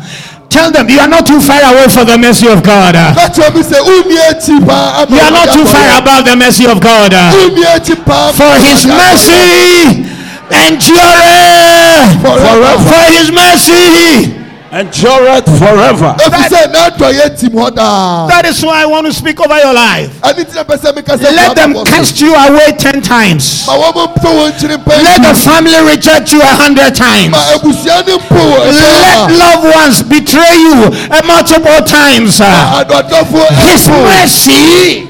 Tell them you are not too far away for the mercy of God. láti omi sɛ wonni eti paa ama You are not too far above the mercy of God. wonni eti paa For his mercy endureth Forever. For his mercy. Endureth forever. efisɛ n'adɔyɛ tim hɔ daa That is why I want to speak over your life. ɛni tí na pɛ sɛ mi ka sɛ Let them cast you away ten times. ma wɔn mo mpo wɔn kyiri mpɛ Let the family reject you a hundred times. ma ebusua ni mpo wɔ Let ɛfɛ loved ones betray you a multiple times. uh. adɔdɔfo His mercy,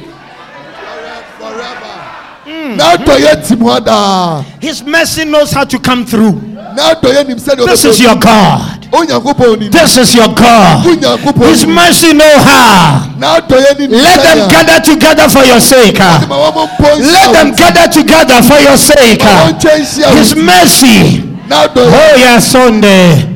n'adɔyɛ tim hɔ daa His mercy knows how to come through. N'adɔyɛ nim sɛ de This is your God. onyankopɔn nim This is your God. onyankopɔn His nim mercy know how. n'adɔyɛ nim Let them gather together for your sake. uh. ma wɔn mo mpo Let them gather together for your sake. ma uh. wɔn kyɛn hyia His mercy. n'adɔyɛ Oh yes, Sunday.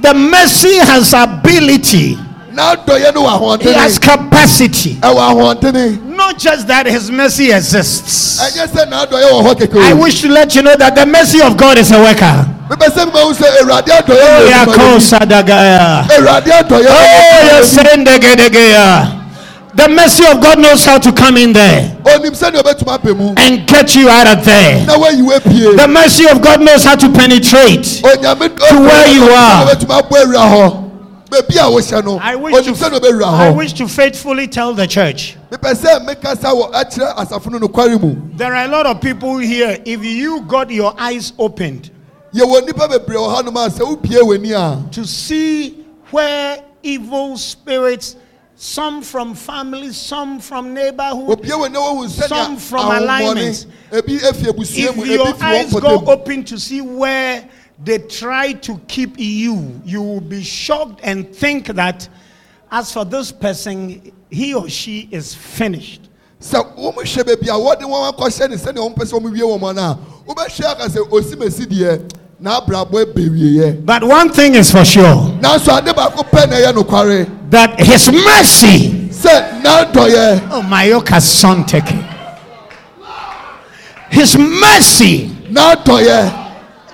The mercy has ability. N'adɔyɛ no wɔ It has capacity. Not just that His mercy exists. ɛnyɛ sɛ n'adɔyɛ wɔ hɔ kɛkɛ I wish to let you know that the mercy of God is a worker. mepɛ sɛ mi ma wo sɛ ewurade adɔyɛ Oh wɔ yeah, adwuma call yi. Sadagaya. ewurade adɔyɛ Oh wɔ yes, Sendegedegea. The mercy of God knows how to come in there onim sɛdeɛ ɔbɛtuma apɛ mu and get you out of there. na wayi wo pie The mercy of God knows how to penetrate. onyame To where you are. Hɔ beebi a wohyɛ no wish onim sɛdeɛ ɔbɛwura to, I hɔ wish to faithfully tell the church. mepɛ sɛ mekasa wɔ akyerɛ asafo no nokware mu. There are a lot of people here. If you got your eyes opened yɛwɔ nnipa bebree wɔ hanom a sɛ wopie w'ani a. to see where evil spirits, some from families, some from neighborhood, Some from abusua if your eyes go open to see where they try to keep you, you will be shocked and think that as for this person, he or she is finished. sɛ wɔn hwɛ baabi a wɔde wɔn akɔhyɛ ne sɛdeɛ wɔn pɛ sɛ wɔn wie wɔn ano a wobɛhwɛ aka sɛ osimesi deɛ n'abrabɔ ebe wieɛ But one thing is for sure. Nanso ade baako pɛ na ɛyɛ nokware that his mercy, sɛ n'adɔyɛ oh my yoka son taking, his mercy n'adɔyɛ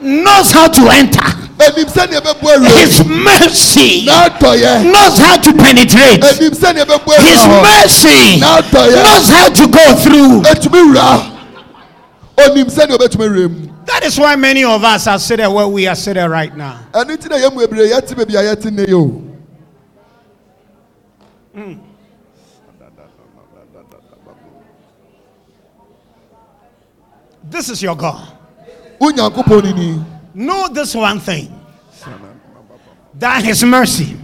knows how to enter. enim sɛdeɛ ɛbɛbɔ awura His mercy knows how to penetrate. enim sɛdeɛ ɛbɛbɔ His mercy knows how to go through. etumi wura onim sɛdeɛ ɔbɛtumi wura mu That is why many of us are sitting where we are sitting right now. ɛno ti na yɛn mu ebire yɛte baabi a yɛte ne yɛ o This is your God. wo nyankopɔn ni ni Know this one thing. That His mercy.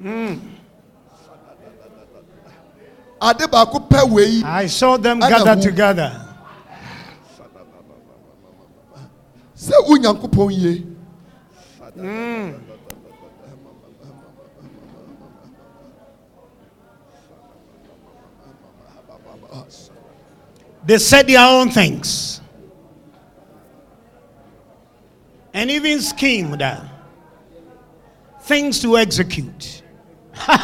Hmm. ade baako pɛ wei. I saw them gather together. sɛ wo nyankopɔn yie hmm. They said their own things and even schemed things to execute. but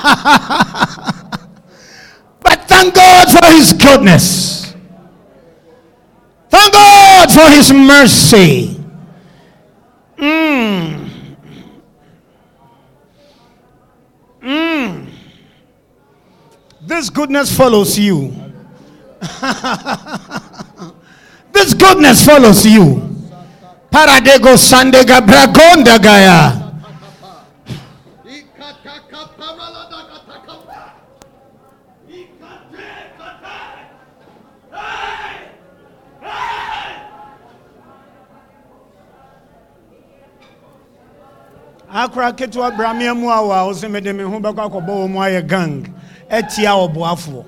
thank God for His goodness. Thank God for His mercy. Mm. Mm. This goodness follows you. This goodness follows you. Paradego Sandega Bragonda Gaya. akora ketewa bramea mu a wa wo sɛ mede me ho bɛkɔ akɔbɔ wɔ mu ayɛ gang atia ɔboafoɔ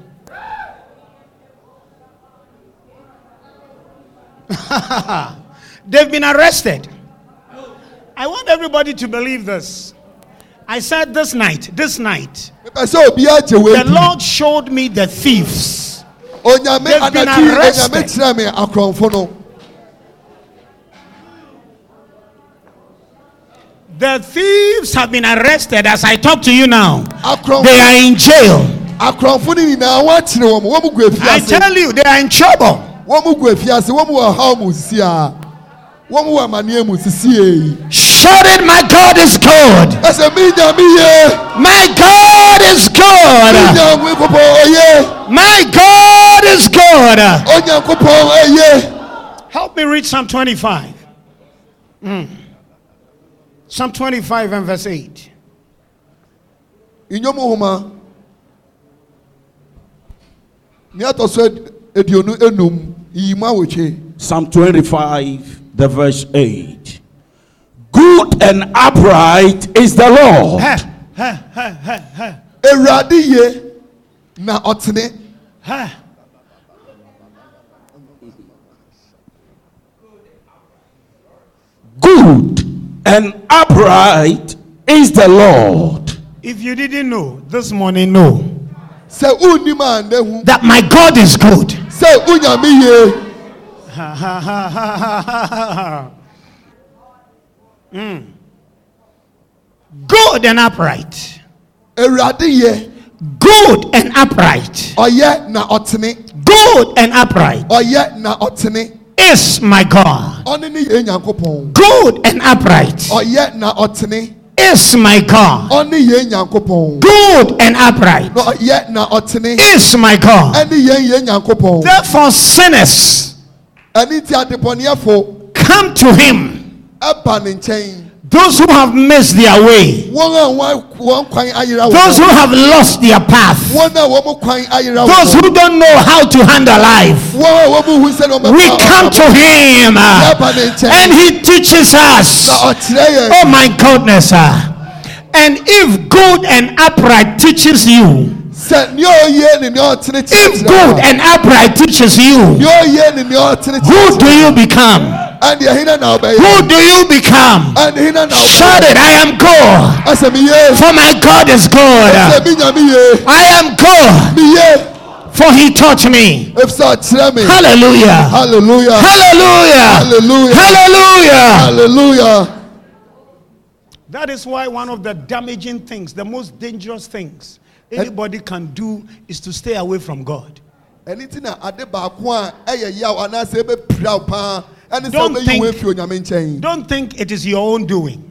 they've been arrested. I want everybody to believe this. I said this night this night mepɛ sɛ obiara gye wei the lord showed me the thieves. They've been arrested. onyame kyerɛ me akorɔmfo no. The thieves have been arrested as i talk to you now. They are in jail. Akorɔmfo no nyinaa wɔakyere wɔn wɔn mu gu i tell you they are in trouble wɔn gu afiase wɔn wɔ ɔhaw mu sisi a. Wɔn wɔ amaneɛ mu sisi yi shout it my god is good. Ɛsɛ mi nyame yie my god is mi good nyame kopɔn oye my god is good. Onyankopɔn oye Help me read Psalm 25. Mm. Psalm 25 and verse 8. nnwom homa nea ɛtɔ so ed- enum yiyimu awotwe Psalm 25, the verse 8. Good and upright is the Lord. Ha, ha, ha, ha, ha, awurade yie na ɔtene ha. Good and upright is the Lord. If you didn't know, this morning know sɛ wonnim a that my God is good. Sɛ wonyame yie Ha, ha, ha, ha, ha, ha, ha. Mm. Good and upright. awurade yie Good and upright. ɔyɛ na ɔtene Good and upright ɔyɛ na ɔtene is my God. ɔne ne yie nyankopɔn Good and upright ɔyɛ na ɔtene is my God. ɔne yie nyankopɔn Good and upright na ɔyɛ na ɔtene is my God. ɛne yɛn yie nyankopɔn Therefore, sinners ɛne ti adebɔneɛfo come to him. Ɛba ne nkyɛn Those who have missed their way, wɔn a wɔn wɔn kwan ayera those who have lost their path, wɔn a wɔn kwan ayera those who don't know how to handle life. wɔn a wɔn hu sɛ wɔn We come to him nkyɛn and he teaches us. na ɔkyerɛ yɛn Oh my goodness. uh, And if good and upright teaches you, sɛ nea ɔyɛ ne nea ɔtene if good and upright teaches you, nea ɔyɛ ne nea who do you become? Ɛne ɛhina na ɔbɛyɛ Who do you become? ɛne ɛhina na Shout ɔbɛyɛ it, I am God. ɛsɛ For my God is good. ɛsɛ mi nyame yie I am God For he taught me. efisɛ ɔkyerɛ mi Hallelujah. hallelujah Hallelujah. hallelujah Hallelujah. hallelujah That is why one of the damaging things, the most dangerous things anybody can do is to stay away from God. Ɛne ti na ade baako a ɛyɛ yaw anaasɛ ɛbɛpiraw paa ɛne sɛ Don't think- wɔn efi onyame nkyɛn Don't think it is your own doing.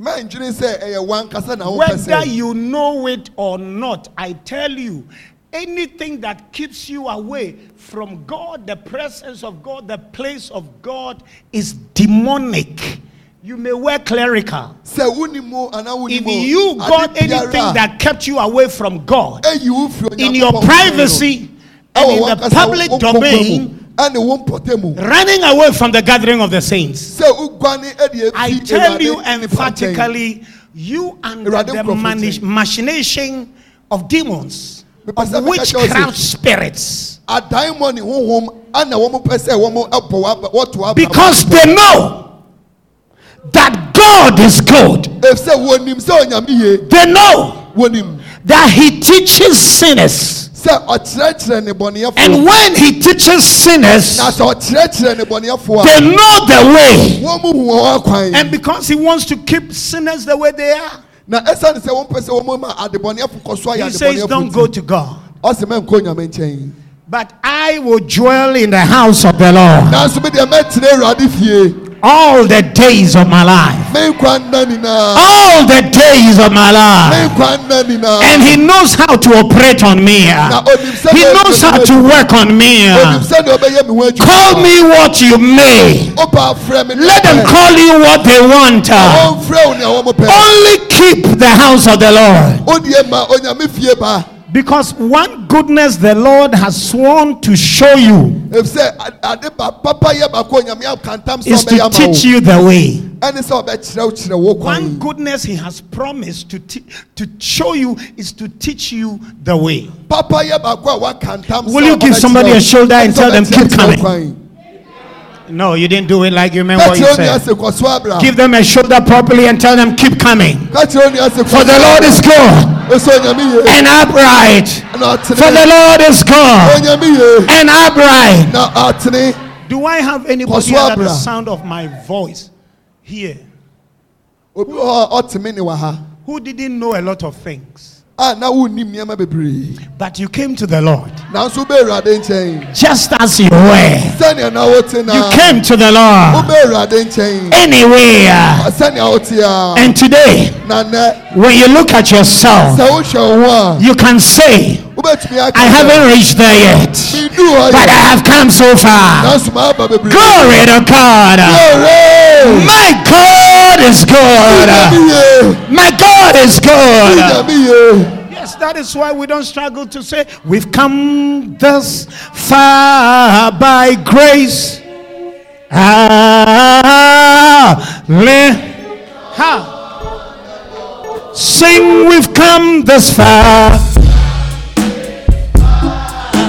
mɛntwene sɛ ɛyɛ wɔn ankasa na wɔn pɛ Whether you know it or not, I tell you, anything that keeps you away from God, the presence of God, the place of God is demonic. You may wear clerical. sɛ wuni mu anaa wuni If you got anything that kept you away from God, ɛyi wo firi in your Onyankopɔn nkyɛn o. privacy, and in the public wo nkokɔ mu domain, Running away from the gathering of the saints. I tell you emphatically, you under the machination of demons, of witchcraft spirits. Because they know that God is good. They know that He teaches sinners. Sɛ ɔkyerɛkyerɛ ne bɔneyɛfo And when He teaches sinners, na sɛ ɔkyerɛkyerɛ ne bɔneyɛfo a they know the way. wɔn mu hu wɔn akwan And because He wants to keep sinners the way they are, na ɛsiane sɛ wɔn pɛ sɛ wɔn ma adebɔneyɛfo kɔ so ayɛ He says, Don't go adebɔneyɛfo to God. ɔsɛ mɛ nkɔ nyame nkyɛn. But I will dwell in the house of the Lord nanso mi deɛ mɛtena awurade fie all the days of my life. me nkwa nna nyinaa All the days of my life. nkwa nna nyinaa And He knows how to operate on me. na onim sɛ He knows how to work on me. onim sɛ deɛ ɔbɛyɛ mi ho adwuma Call me what you may. ɔba afrɛ mi Let them call you what they want. wɔn frɛ wo nea wɔn pɛ Only keep the house of the Lord. O deɛ ma onyame fie ba Because one goodness the Lord has sworn to show you efisɛ ade ba papa yɛ baako onyame akantam sɛ is to teach you the way. ɛne sɛ ɔbɛkyerɛw kyerɛ wo One goodness He has promised to, te- to show you is to teach you the way. papa yɛ baako a Will you give somebody a shoulder and tell them, "Keep coming"? No, you didn't do it like you meant what you said. ase kɔ so abra Give them a shoulder properly and tell them, keep coming. kakyerɛ ase kɔ For the Lord is good ɛsɛ onyame yie and upright. na For the Lord is good onyame and upright. Do I have anybody Kosua under the sound of my voice here? Obi wɔ hɔ a ɔteme ne wɔ ha. Who didn't know a lot of things? a na wonnim nneɛma bebree But you came to the Lord. Nanso wobɛ awurade nkyɛn. Just as you were. sɛnea na wote You came to the Lord. Wobɛ awurade nkyɛn. Anywhere. Ah, sɛnea wote And today, na nnɛ when you look at yourself, sɛ wohwɛ wo ho a you can say, I haven't reached there yet, but I have come so far. nanso maaba bebree Glory to God. My God is good. My God is good. Yes, that is why we don't struggle to say we've come thus far by grace. Ah, le- ha. Sing, we've come thus far,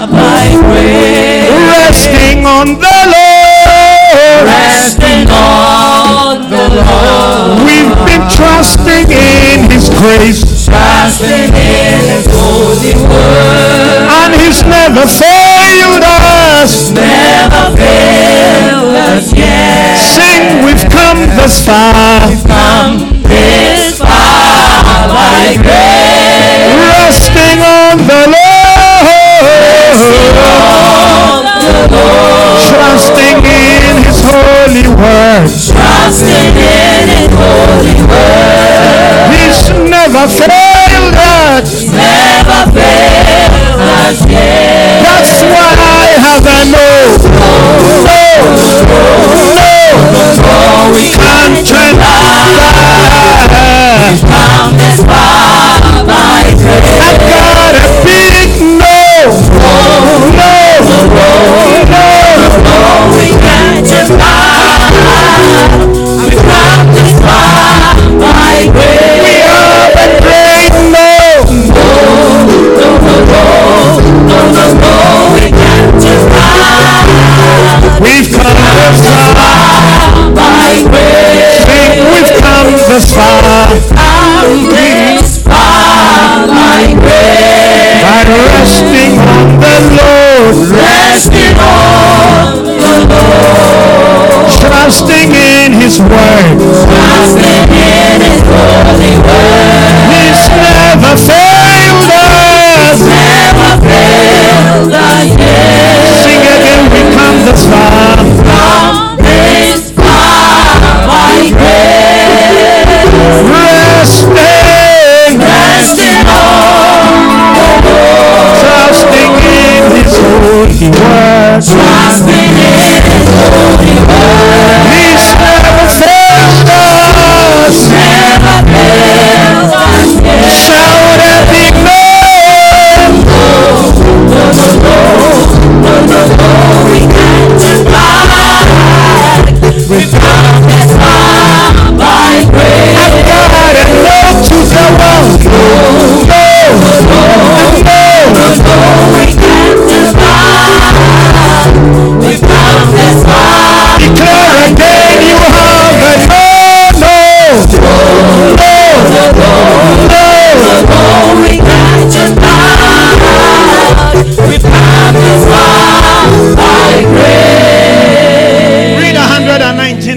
by grace, resting on the Lord. resting on the Lord, We've been trusting in His grace, trusting in His holy word, and He's never failed us. never failed us yet. Sing, we've come thus far. Come this far by grace, resting on the Lord, on the Lord, trusting in His holy word. trusting in His holy word, He's never failed trusting in His word. trusting in His holy word. He's never failed us. Never failed us yet. Sing again, we come this far. Come this far by grace. Resting, Resting on the Lord, trusting in His holy word.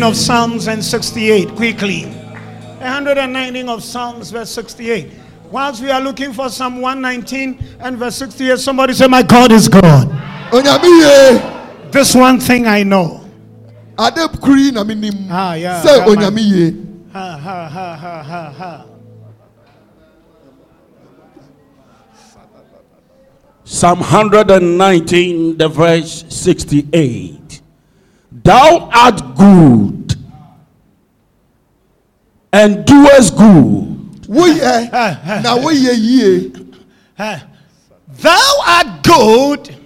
Of Psalms and 68, quickly. 119 of Psalms, verse 68. Whilst we are looking for Psalm 119 and verse 68, somebody say, My God is God. This one thing I know. ade kuri na mi nim Ah, yeah, sɛ that man. onyame yie Ha, ha, ha, ha, ha, ha. Psalm 119, the verse 68. Thou art good and doest good. woyɛ na woyɛ yie Thou art good,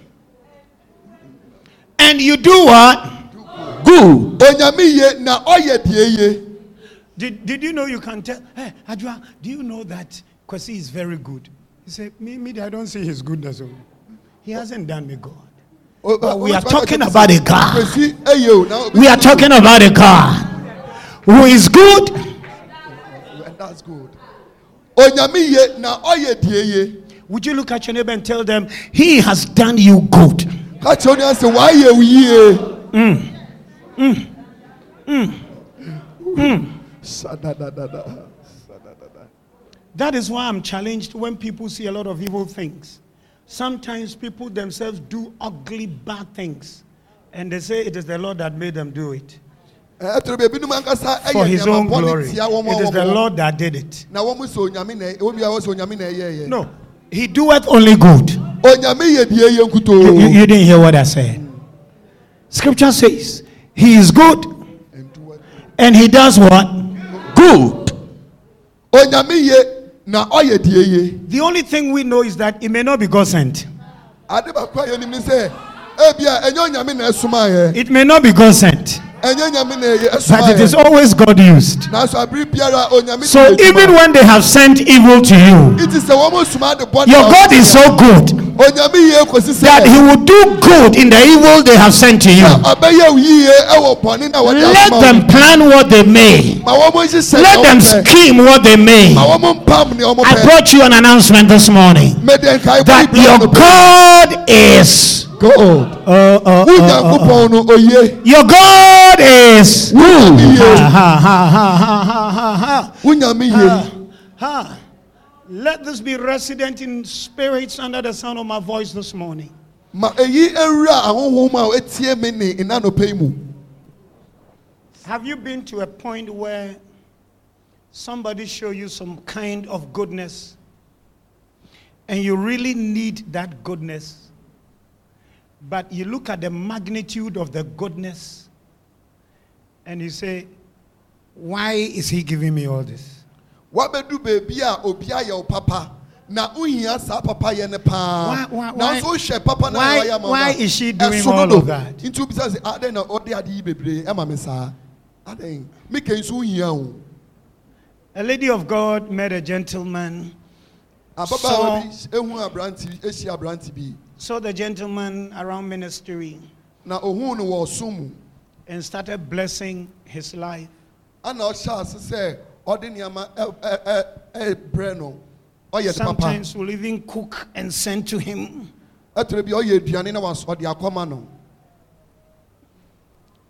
and you do what? Good. onyame yie na ɔyɛ deɛ yie Did, did you know you can tell? Hey, Adwa, do you know that Kwesi is very good? He said, Me, me, I don't see his goodness. oh. He hasn't done me God. Oh, oh, but o- we oh, are talking about a God. Kwesi eye o na obi- We are talking about a God who is good that's good. Onyame yie na ɔyɛ deɛ yie Would you look at your neighbor and tell them, He has done you good? ka kyerɛ onye sɛ wayɛ wo yie Sadadadada. That is why I'm challenged when people see a lot of evil things. Sometimes people themselves do ugly, bad things, and they say it is the Lord that made them do it for ɛyɛ His nneɛma own bɔne glory. tia wɔn a It is wɔwɔ the hɔ. Lord that did it. na wɔn sɛ onyame na wɔn bi a wɔsɛ onyame na ɛyɛ yɛ No, He doeth only good. onyame yɛ deɛ yɛ You, nkutoo you- you didn't hear what I said. Scripture says He is good and He does what? Good. onyame yɛ na ɔyɛ deɛ yie The only thing we know is that it may not be God sent. ade baako a yɛnim ne sɛ ebia ɛnyɛ onyame na ɛsoma yɛ It may not be God sent, ɛnyɛ nyame na ɛyɛ ɛsoma but it is yɛ always God used. nanso abiri biara onyame So na ɛdwuma. even when they have sent evil to you, it is sɛ wɔn soma de bɔ your God is so good onyame yie kosi that He will do good in the evil they have sent to you. ɔbɛyɛ wo yie ɛwɔ bɔne na wɔde Let them plan what they may. ma wɔn nhyehyɛ Let them scheme what they may. ma wɔn mpam nea wɔn I brought you an announcement this morning. That your God is. God Uh, uh, uh, wo uh, nyankopɔn no oye your God is. Ha, ha, ha, ha, ha, ha, ha, Let this be resident in spirits under the sound of my voice this morning. ma eyi ewura ahohom a etie me ne nnanɔpɛ yi mu. Have you been to a point where somebody show you some kind of goodness and you really need that goodness? But you look at the magnitude of the goodness and you say why is he giving me all this wabɛdu beebi a obi ayɛ wo papa. Na wohia saa papa yɛ ne paa. Nanso wohyɛ papa na wayɛ ama wo why a, is she doing ɛso all dodo. of that? nti wobisa sɛ adɛn na ɔde ade yi bebree ɛma me saa? Adɛn? Mekɛi nso wohia wo. A lady of god met a gentleman. Bi saw the gentleman around ministry no and started blessing his life ɔyɛ de papa sometimes will even cook and send to him. Ɛtɔrɔ bi ɔyɛ aduane na was- ɔde akɔma no.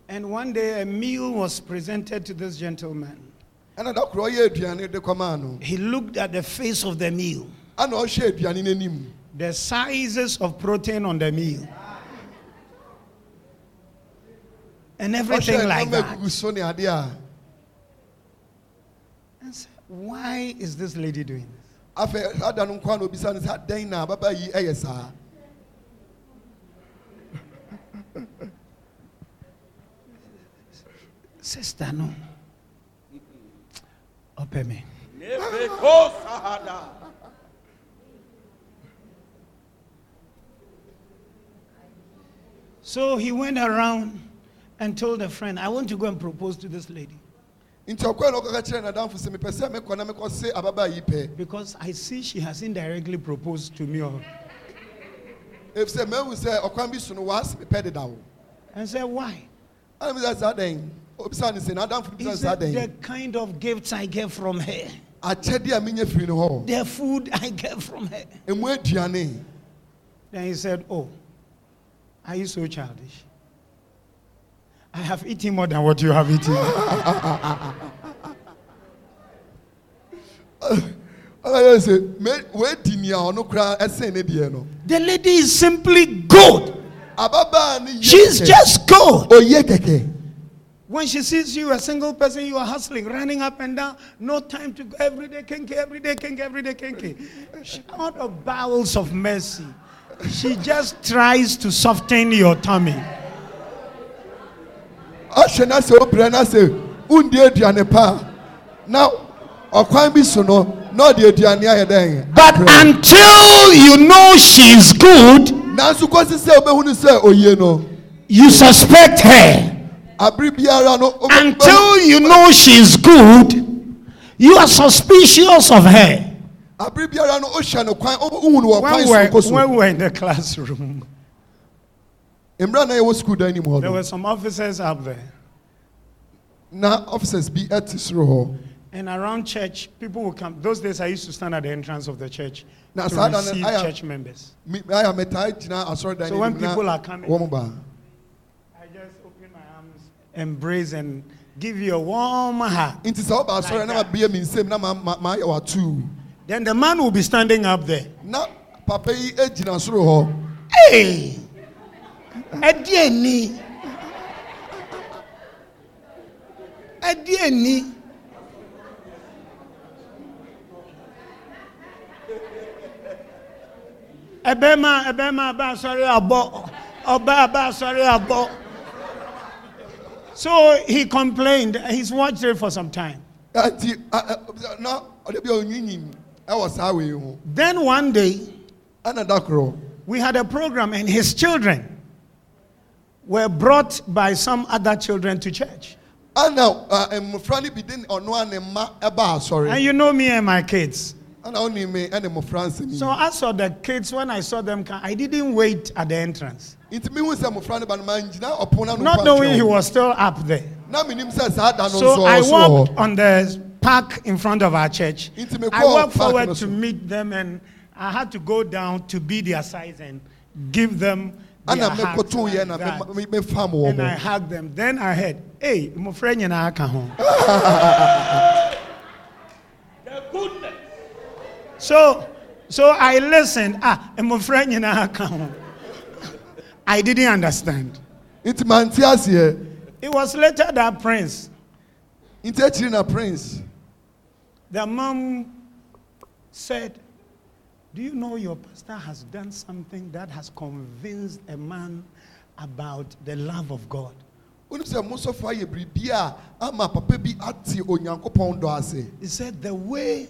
And one day a meal was presented to this gentleman. ɛna da koro ɔyɛ aduane de kɔma no. He looked at the face of the meal, ana ɔhyɛ aduane n'anim the sizes of protein on the meal, and everything like that. egugu so ne adeɛ a And said, Why is this lady doing this? afɛ ada no nkwa na obisa no sɛ adɛn na ababa yi eh, ɛyɛ saa Sister, no. Open me. So he went around and told a friend, I want to go and propose to this lady because I see she has indirectly proposed to me. Or, efisɛ mahu sɛ ɔkwan bi so no waase mepɛ deda wo and said, Why? ana bisa saa dɛn obisa ne sɛ n'adamfo He bisa ne saa said, The kind of gifts I get from her, akyɛde a menya firi no hɔ the food I get from her. Then he said, Oh, are you so childish? I have eaten more than what you have eaten. the lady is simply good. She's just good. When she sees you, a single person, you are hustling, running up and down, no time to go every day, kinky, every day, kinky, every day, kinky. Out of bowels of mercy, she just tries to soften your tummy. Ɔhyɛ na sɛ obìnrin na sɛ wundi aduane pa na ɔkwan bi so no na ɔde aduane ayɛ dɛn But until you know she's good, nanso kɔsi sɛ obehunu sɛ oyie no you suspect her. abiri biara no Until you know she's good, you are suspicious of her. abiri biara no ohyɛ no kwan ohun wɔ kwan When so we're, kɔ so when we were in the classroom, mmerɛ na yɛwɔ sukuu dan nim hɔ there no were some officers up there. na officers bi ɛte soro hɔ And around church, people will come. Those days, I used to stand at the entrance of the church Now, to receive I am- church members. Mi- ayɛ metaa gyina asɔre dan So nim when na people are coming- I just open my arms, embrace, and give you a warm ma ayɛ watu Then the man will be standing up there. na papa yi egyina soro hɔ. Hey! Edieni. Edieni. Ebema, ebema, ba sorry abo. Oba, ba sorry abo. So he complained. He's watched it for some time. nti a- a- na ɔde bi a onyinyin ɛwɔ saa wei ho Then one day, ɛna da korɔ we had a program, and his children were brought by some other children to church. ɛna ɛ, mmɔfra no bi de ɔno a ne mma ɛba And asɔre you know me and my kids. ɛna ɔne me ɛne mmɔfra nsɛm So I saw the kids when I saw them come. I didn't wait at the entrance, nti mi hu sɛ mmɔfra no ba no ma ngyina ɔpon na no not kɔ knowing he atwɛn was still up there. na mi nim sɛ saa da no So nso I ɔso walked wɔ hɔ on the park in front of our church. Nti me I kɔɔ walked park forward no to so. meet them, and I had to go down to be their size and give them. Hugs mekɔto yɛ na like that. me wɔ And I hugged them. Then I heard, "Hey, my friend, you know, ho." The goodness. So, so I listened. Ah, my friend, you know, ho. I didn't understand. nti ma nti aseɛ It was later that Prince, nti akyiri na prince the mom said, Do you know your pastor has done something that has convinced a man about the love of God? wonim sɛ mo sɔfo ayɛ biribi a ama papa bi ate onyankopɔn dɔ ase He said, The way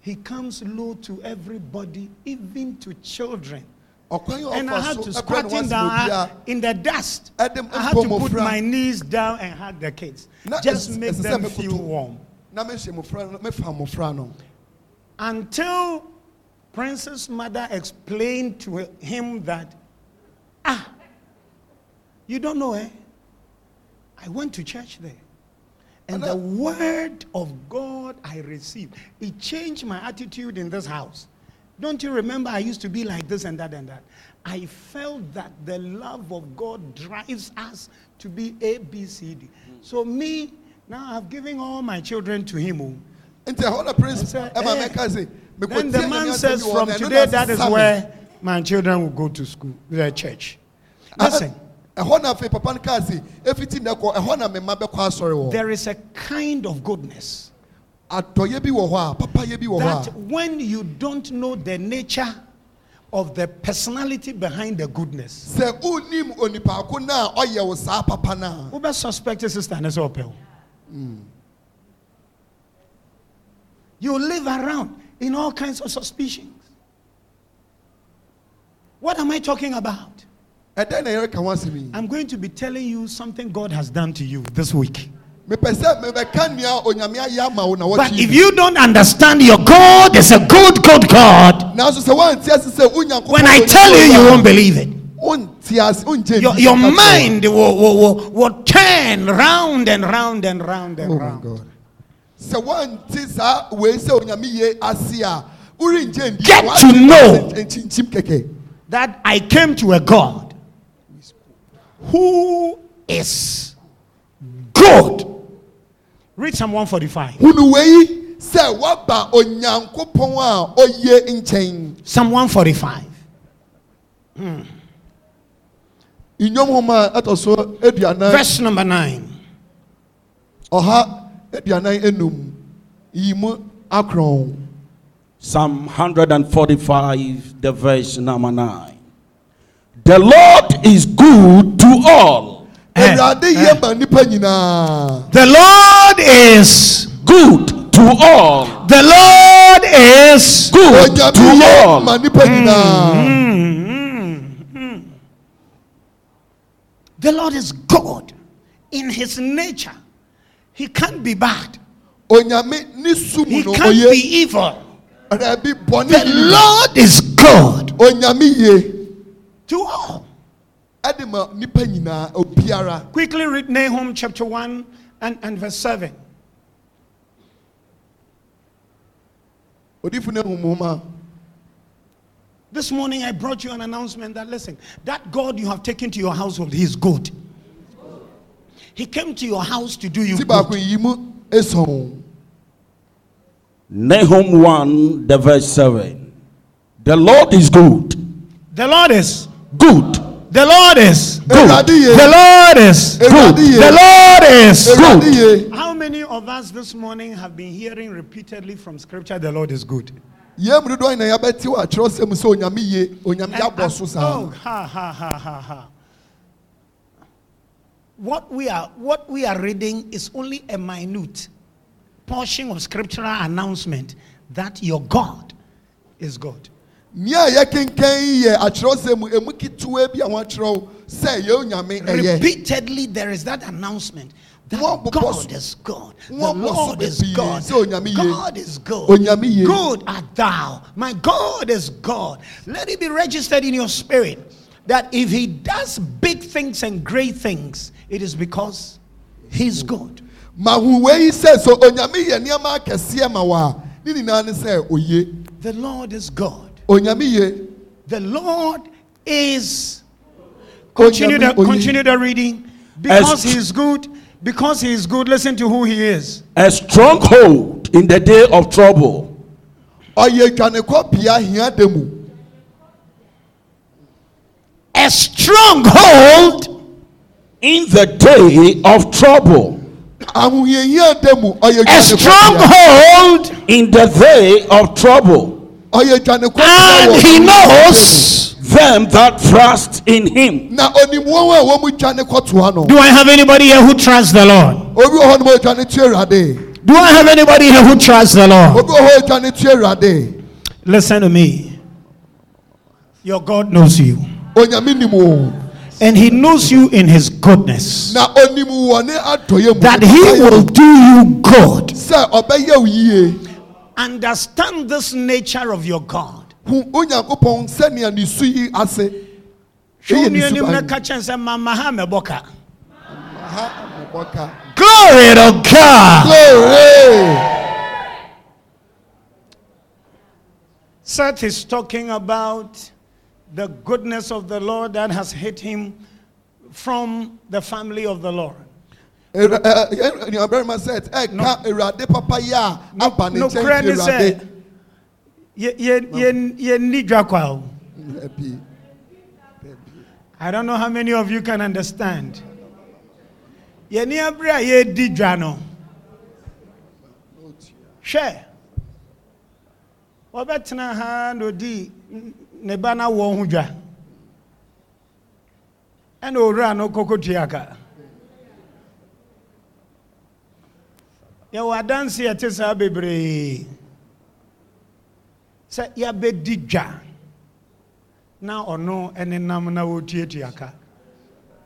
he comes low to everybody, even to children. And I had to squat him down in the dust. I had to put my knees down and hug the kids. Just make them feel warm. na mehyɛ mmɔfra no mefa mmɔfra no until Prince's mother explained to him that, ah, you don't know, eh? I went to church there. And the word of God I received, it changed my attitude in this house. Don't you remember I used to be like this and that and that? I felt that the love of God drives us to be A, B, C, D. So me, now I've given all my children to him. nti ɛhɔ na prince ɛma eh, mɛka se Then the man says, asɛm bi wɔ from hɔ, na ɛno today, that is where my children will go to school, the church. Ah, Listen, ɛhɔ na afei papa no kaa se ɛfiti nnɛ kɔ ɛhɔ na me mma bɛkɔ asɔre wɔ there is a kind of goodness adɔyɛ bi wɔ hɔ a papayɛ bi wɔ hɔ that when you don't know the nature of the personality behind the goodness, a sɛ wonim onipaako no a ɔyɛ wo saa papa no a Uber suspect sister and so opel. Hmm. You live around in all kinds of suspicions. What am I talking about? ɛdɛn na yɛreka ho asɛm yi I'm going to be telling you something God has done to you this week. mepɛ sɛ mebɛka nea onyame ayɛ ama wo na But if you don't understand your God is a good, good God, nanso sɛ woanti ase sɛ wonyankopɔn when I tell you, you won't believe it. wonti ase wongye Your, your ka kyerɛ wo. mind will, will, will, will turn round and round and round and Oh round. God. Sɛ woanti saa wei sɛ onyame ye ase a worengye ndi Get to know. nkyinkyim kɛkɛ That I came to a God who is good. Read Psalm 145. hunu wei sɛ waba onyankopɔn a ɔyɛ nkyɛn Psalm 145. nnwom homa a ɛtɔ so aduanan Verse number 9. ɔha aduanan enum yi mu akorɔn Psalm 145, the verse number 9. The Lord is good to all, Eh, eh. yɛ ma nipa nyinaa The Lord is good to all, the Lord is good to all. ma nipa nyinaa Mm, The Lord is good in his nature. He can't be bad. onyame ne su He can't be evil. The Lord is good yie to all. ɛde ma nipa Quickly read Nahum chapter 1 and, and verse 7. odifo ne humuma This morning I brought you an announcement that listen, that God you have taken to your household, He is good. He came to your house to do you ti baako good. yi mu esɔn Nahum 1, the verse 7. The Lord is good. The Lord is Good. the Lord is Awurade yie the Lord is Awurade yie the Lord is Awurade yie How many of us this morning have been hearing repeatedly from scripture the Lord is good? yɛn mu dodoɔ nyinaa yɛbɛte wɔ atwerɛsɛm sɛ onyame yie onyame And- and- oh, ha ha ha ha ha. What we are what we are reading is only a minute portion of scriptural announcement that your God is good. nea a yɛkenkan yi yɛ atwerɛsɛm emu ketewa bi a wɔatwerɛw sɛ yɛ onyame ɛyɛ Repeatedly, there is that announcement that God is God. The Lord is God. sɛ onyame yie. God is good. Good art thou. My God is God. Let it be registered in your spirit that if He does big things and great things, it is because He's good. mahu wei sɛ so onyame yɛ nneɛma akɛseɛ ma wɔ a ne nyinaa ne sɛ oye The Lord is God. The Lord is. Continue the, continue the reading. Because He is good. Because He is good. Listen to who He is. A stronghold in the day of trouble. ɔyɛ dwanekɔbea hia da mu A stronghold In the day of trouble. a stronghold In the day of trouble. and he knows Them that trust in him. do i have anybody here who trusts the lord do i have anybody here who trusts the lord listen to me your god knows you and he knows you in his goodness. Na onim wɔ ne adɔyɛ mu that he will do you good. Sɛ ɔbɛyɛ wo yie understand this nature of your god. Hu onyankopɔn sɛnea ne su yi ase. Show Ɛyɛ me ne anim na suban. ka kyɛn sɛ mama ha mɛbɔka glory to god. Glory! Seth is talking about the goodness of the Lord that has hit him from the family of the Lord. Ewura- ɛ- ɛ- nuabarima sɛ ɛka awurade papa yi a aba ne No credit. Ɛbi. I don't know how many of you can understand. Ye ni abira ye di dwa no. Hwɛ. Wɔbɛtena ha na odi ne ba na wɔ ho dwa. Ɛna owura no koko tuaka. Yɛwɔ adanse a ɛte saa bebree. Sɛ yɛabɛdi dwa na ɔno ɛne nam na wɔtuatua ka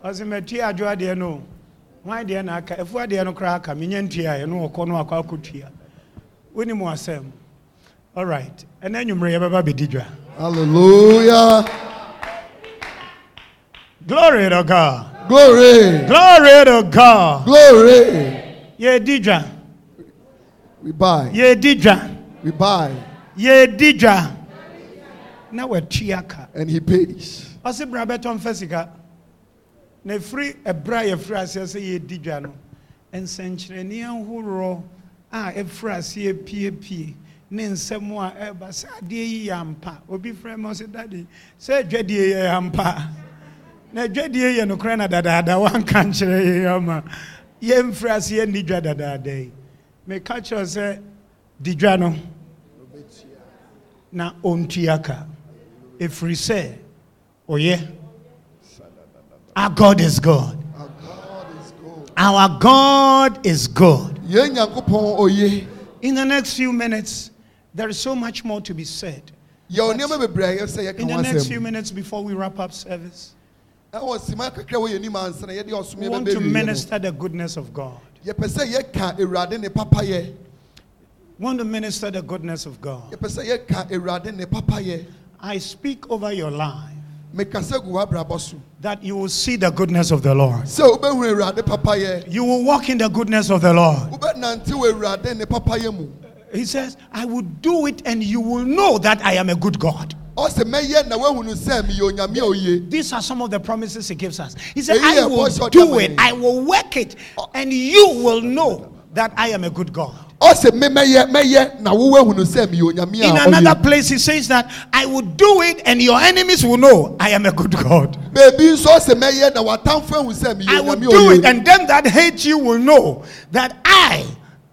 ɔsɛ matua adwo adeɛ no. Hwan deɛ na aka? Ɛfu adeɛ no koraa aka. Menya ntua ɛno wɔkɔ no akɔ akɔtua. Wonim asɛm. Alright ɛna anwummerɛ yɛbɛba bɛdi dwa. Hallelujah. Glory to god. Glory. Glory to god. Glory. Yɛdi dwa we buy. Yɛdi dwa we buy. Yɛdi dwa na watua ka and he pays. Ɔse bra bɛtɔ mfa sika. Na ɛfiri ɛberɛ a yɛfiri aseɛ sɛ yɛdi dwa no. Nsɛnkyerɛnne ahoroɔ a ɛfiri aseɛ piepie ne nsɛm a ɛba sɛ adeɛ yi yɛ ampa. Obi frɛ ma sɛ dade sɛ adwadie yɛ ampa. Na adwadie yɛ nokorɛ na dadaada woanka nkyerɛ yɛ ama. Yɛmfiri aseɛ nni dwa dadaada yi. Meka kyerɛ sɛ di dwa no na ɔntua ka. Ɛfiri sɛ ɔyɛ. Our god is god. Our God is god. Yɛn Nyankopɔn oye. in the next few minutes there is so much more to be said Yɛwɔ nneɛma bebree a yɛ sɛ yɛka in the next few minutes before we wrap up service Ɛwɔ sima kakra wɔ yɛn anim ansa na yɛde we want to minister the goodness of god Yɛpɛ sɛ yɛka Awurade ne papayɛ. we want to minister the goodness of god Yɛpɛ sɛ yɛka Awurade ne papayɛ. i speak over your life Mekasa gu w'abrabɔ so. that you will see the goodness of the lord Sɛ wobɛhu Awurade papayɛ. you will walk in the goodness of the lord Wobɛnante wɔ Awurade ne papayɛ mu. he says i will do it and you will know that i am a good god Ɔsɛ mɛyɛ na woahunu sɛ meyɛ onyame a oye. These are some of the promises he gives us. He said, I will do it. I will work it, and you will know that I am a good God. Ɔsɛ me mɛyɛ mɛyɛ na wowahunu sɛ meyɛ onyame In another place, he says that I will do it, and your enemies will know I am a good God. Baabi nso ɔsɛ mɛyɛ na w'atamfo ahu sɛ meyɛ I will do it, and them that hate you will know that I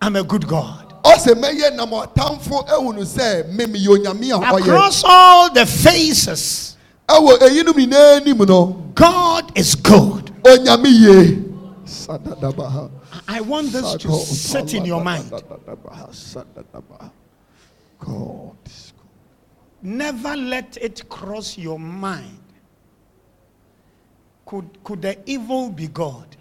am a good God. Ɔsɛ mɛyɛ na ma ɔtamfo ahunu sɛ me meyɛ onyame a ɔyɛ. Across all the faces, Ɛwɔ eyinom nyinaa anim no, God is good. onyame yie. Sadadabaha. I want this to sit in your mind. God is good. Never let it cross your mind. Could, could the evil be God?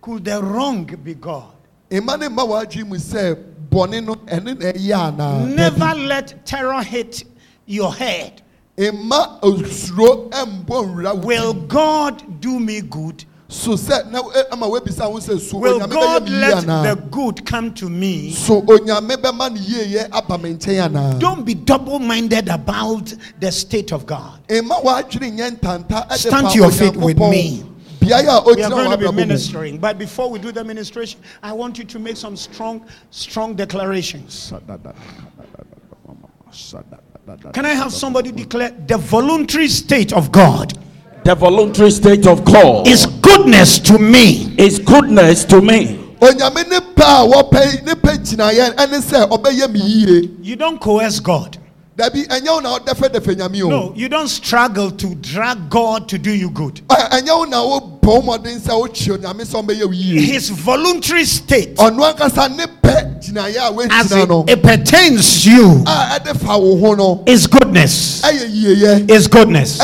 Could the wrong be God? Mma ne mma w'adwene mu sɛ bɔne no ɛne na ɛyɛ anaa. Never let terror hit your head. Mma osuro mbɔ nwura Will. God do me good? so sɛ na ama wabisa ho sɛ so Will God let the good come to me? so onyame bɛma ne yieyɛ aba me nkyɛn anaa Don't be double minded about the state of God. mma w'adwene nyɛ ntanta Stand to your feet with me. Beaeɛ a We are going to be ministering, but before we do the ministration, I want you to make some strong, strong declarations. Can I have somebody declare the voluntary state of God The voluntary state of God is goodness to me? is goodness to me. onyame ne pɛ a wɔpɛ ne pɛ gyinaeɛ ɛne sɛ ɔbɛyɛ me yie You don't coerce God. Dabi ɛnyɛ wo na wodɛfɛdɛfɛ nyame o No, you don't struggle to drag God to do you good. Eh, Ɛ- ɛnyɛ wo na wobɔ mmɔden sɛ wokyi onyame sɛ ɔmbɛyɛ wo yie His voluntary state, ɔno ankasa ne pɛ gyinaeɛ a as woagyina it, it pertains to you, a ɛde fa wo ho no is goodness. ɛyɛ yieyɛ Is goodness.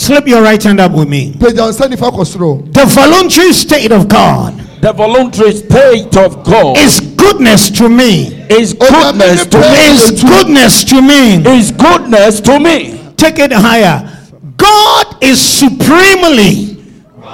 Slip your right hand up with me. pagya wo nsa nifa kɔ soro The voluntary state of God The voluntary state of God is goodness to me. is goodness to me. Is goodness to me. Is goodness to me. Take it higher. God is supremely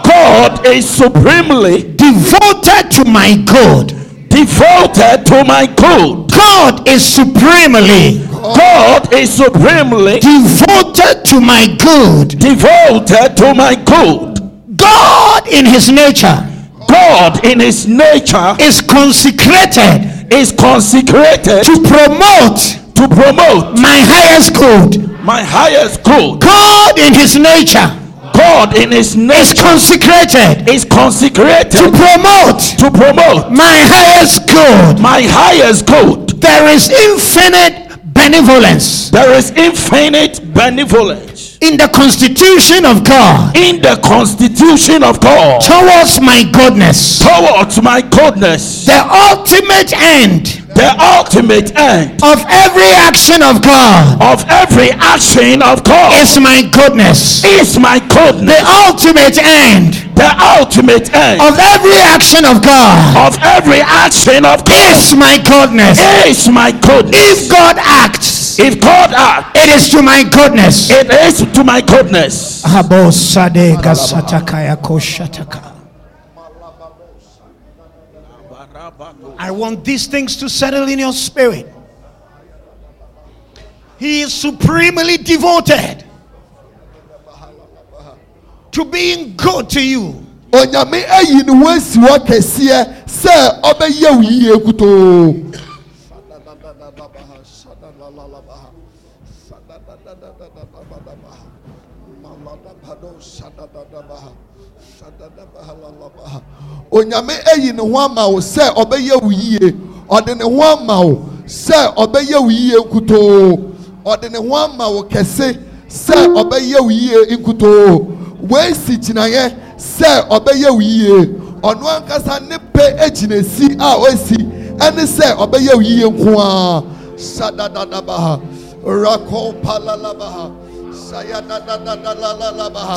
God is supremely devoted to my good. devoted to my good. God is supremely God is supremely devoted to my good. devoted to my good. God in his nature God in his nature is consecrated is consecrated to promote to promote my highest good. my highest good. God in his nature God in his nature is consecrated is consecrated to promote to promote my highest good. my highest good. There is infinite benevolence There is infinite benevolence in the constitution of God in the constitution of God towards my goodness. towards my goodness. The ultimate end The ultimate end of every action of God of every action of God is my goodness. is my goodness. The ultimate end The ultimate end of every action of God of every action of God is my goodness. is my goodness. If God acts, If God acts, it is to my goodness. it is to my goodness. I want these things to settle in your spirit. He is supremely devoted to to being good to you. onyame ayi ne ho asi hɔ kɛseɛ sɛ ɔbɛyɛ wo yie kutoo onyame ayi ne ho ama wo sɛ ɔbɛyɛ wo yie. Ɔde ne ho ama wo sɛ ɔbɛyɛ wo yie nkutoo ɔde ne ho ama wo kɛse sɛ ɔbɛyɛ wo yie nkutoo wɔasi gyinaeɛ sɛ ɔbɛyɛ wo yie. Ɔno ankasa ne pɛ agyina si a ɔasi ɛne sɛ ɔbɛyɛ wo yie nko a. Sadadadabaha. Rakɔpalalabaha sayadadadadalalabaha.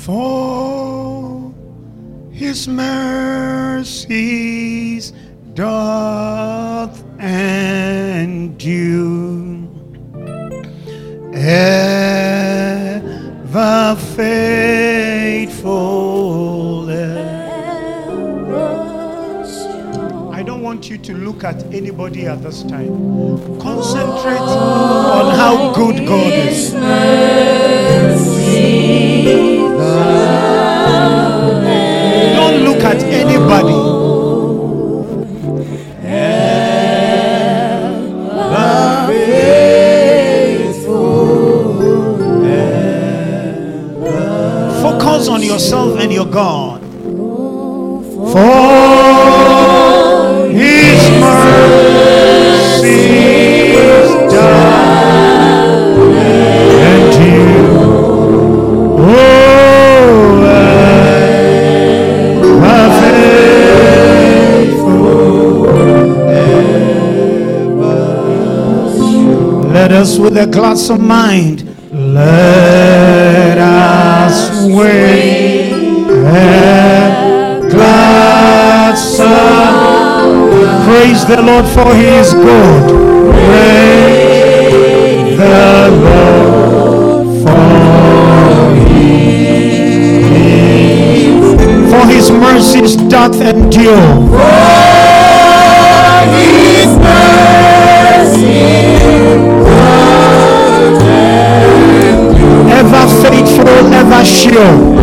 For his mercies doth endure ever faithful. I don't want you to look at anybody at this time. Concentrate on how good God is. Don't look at anybody. With a glass of mind, let us wait glass of praise the Lord for he is good. Praise the Lord for for his mercies doth endure. Ever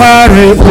Kware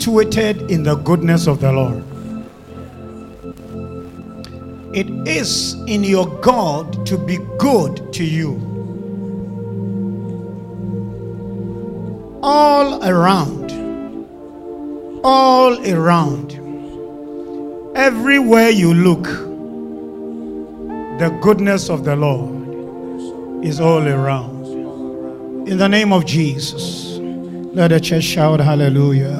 situated in the goodness of the Lord. It is in your God to be good to you. All around, all around, everywhere you look, the goodness of the Lord is all around. In the name of Jesus, let the church shout hallelujah.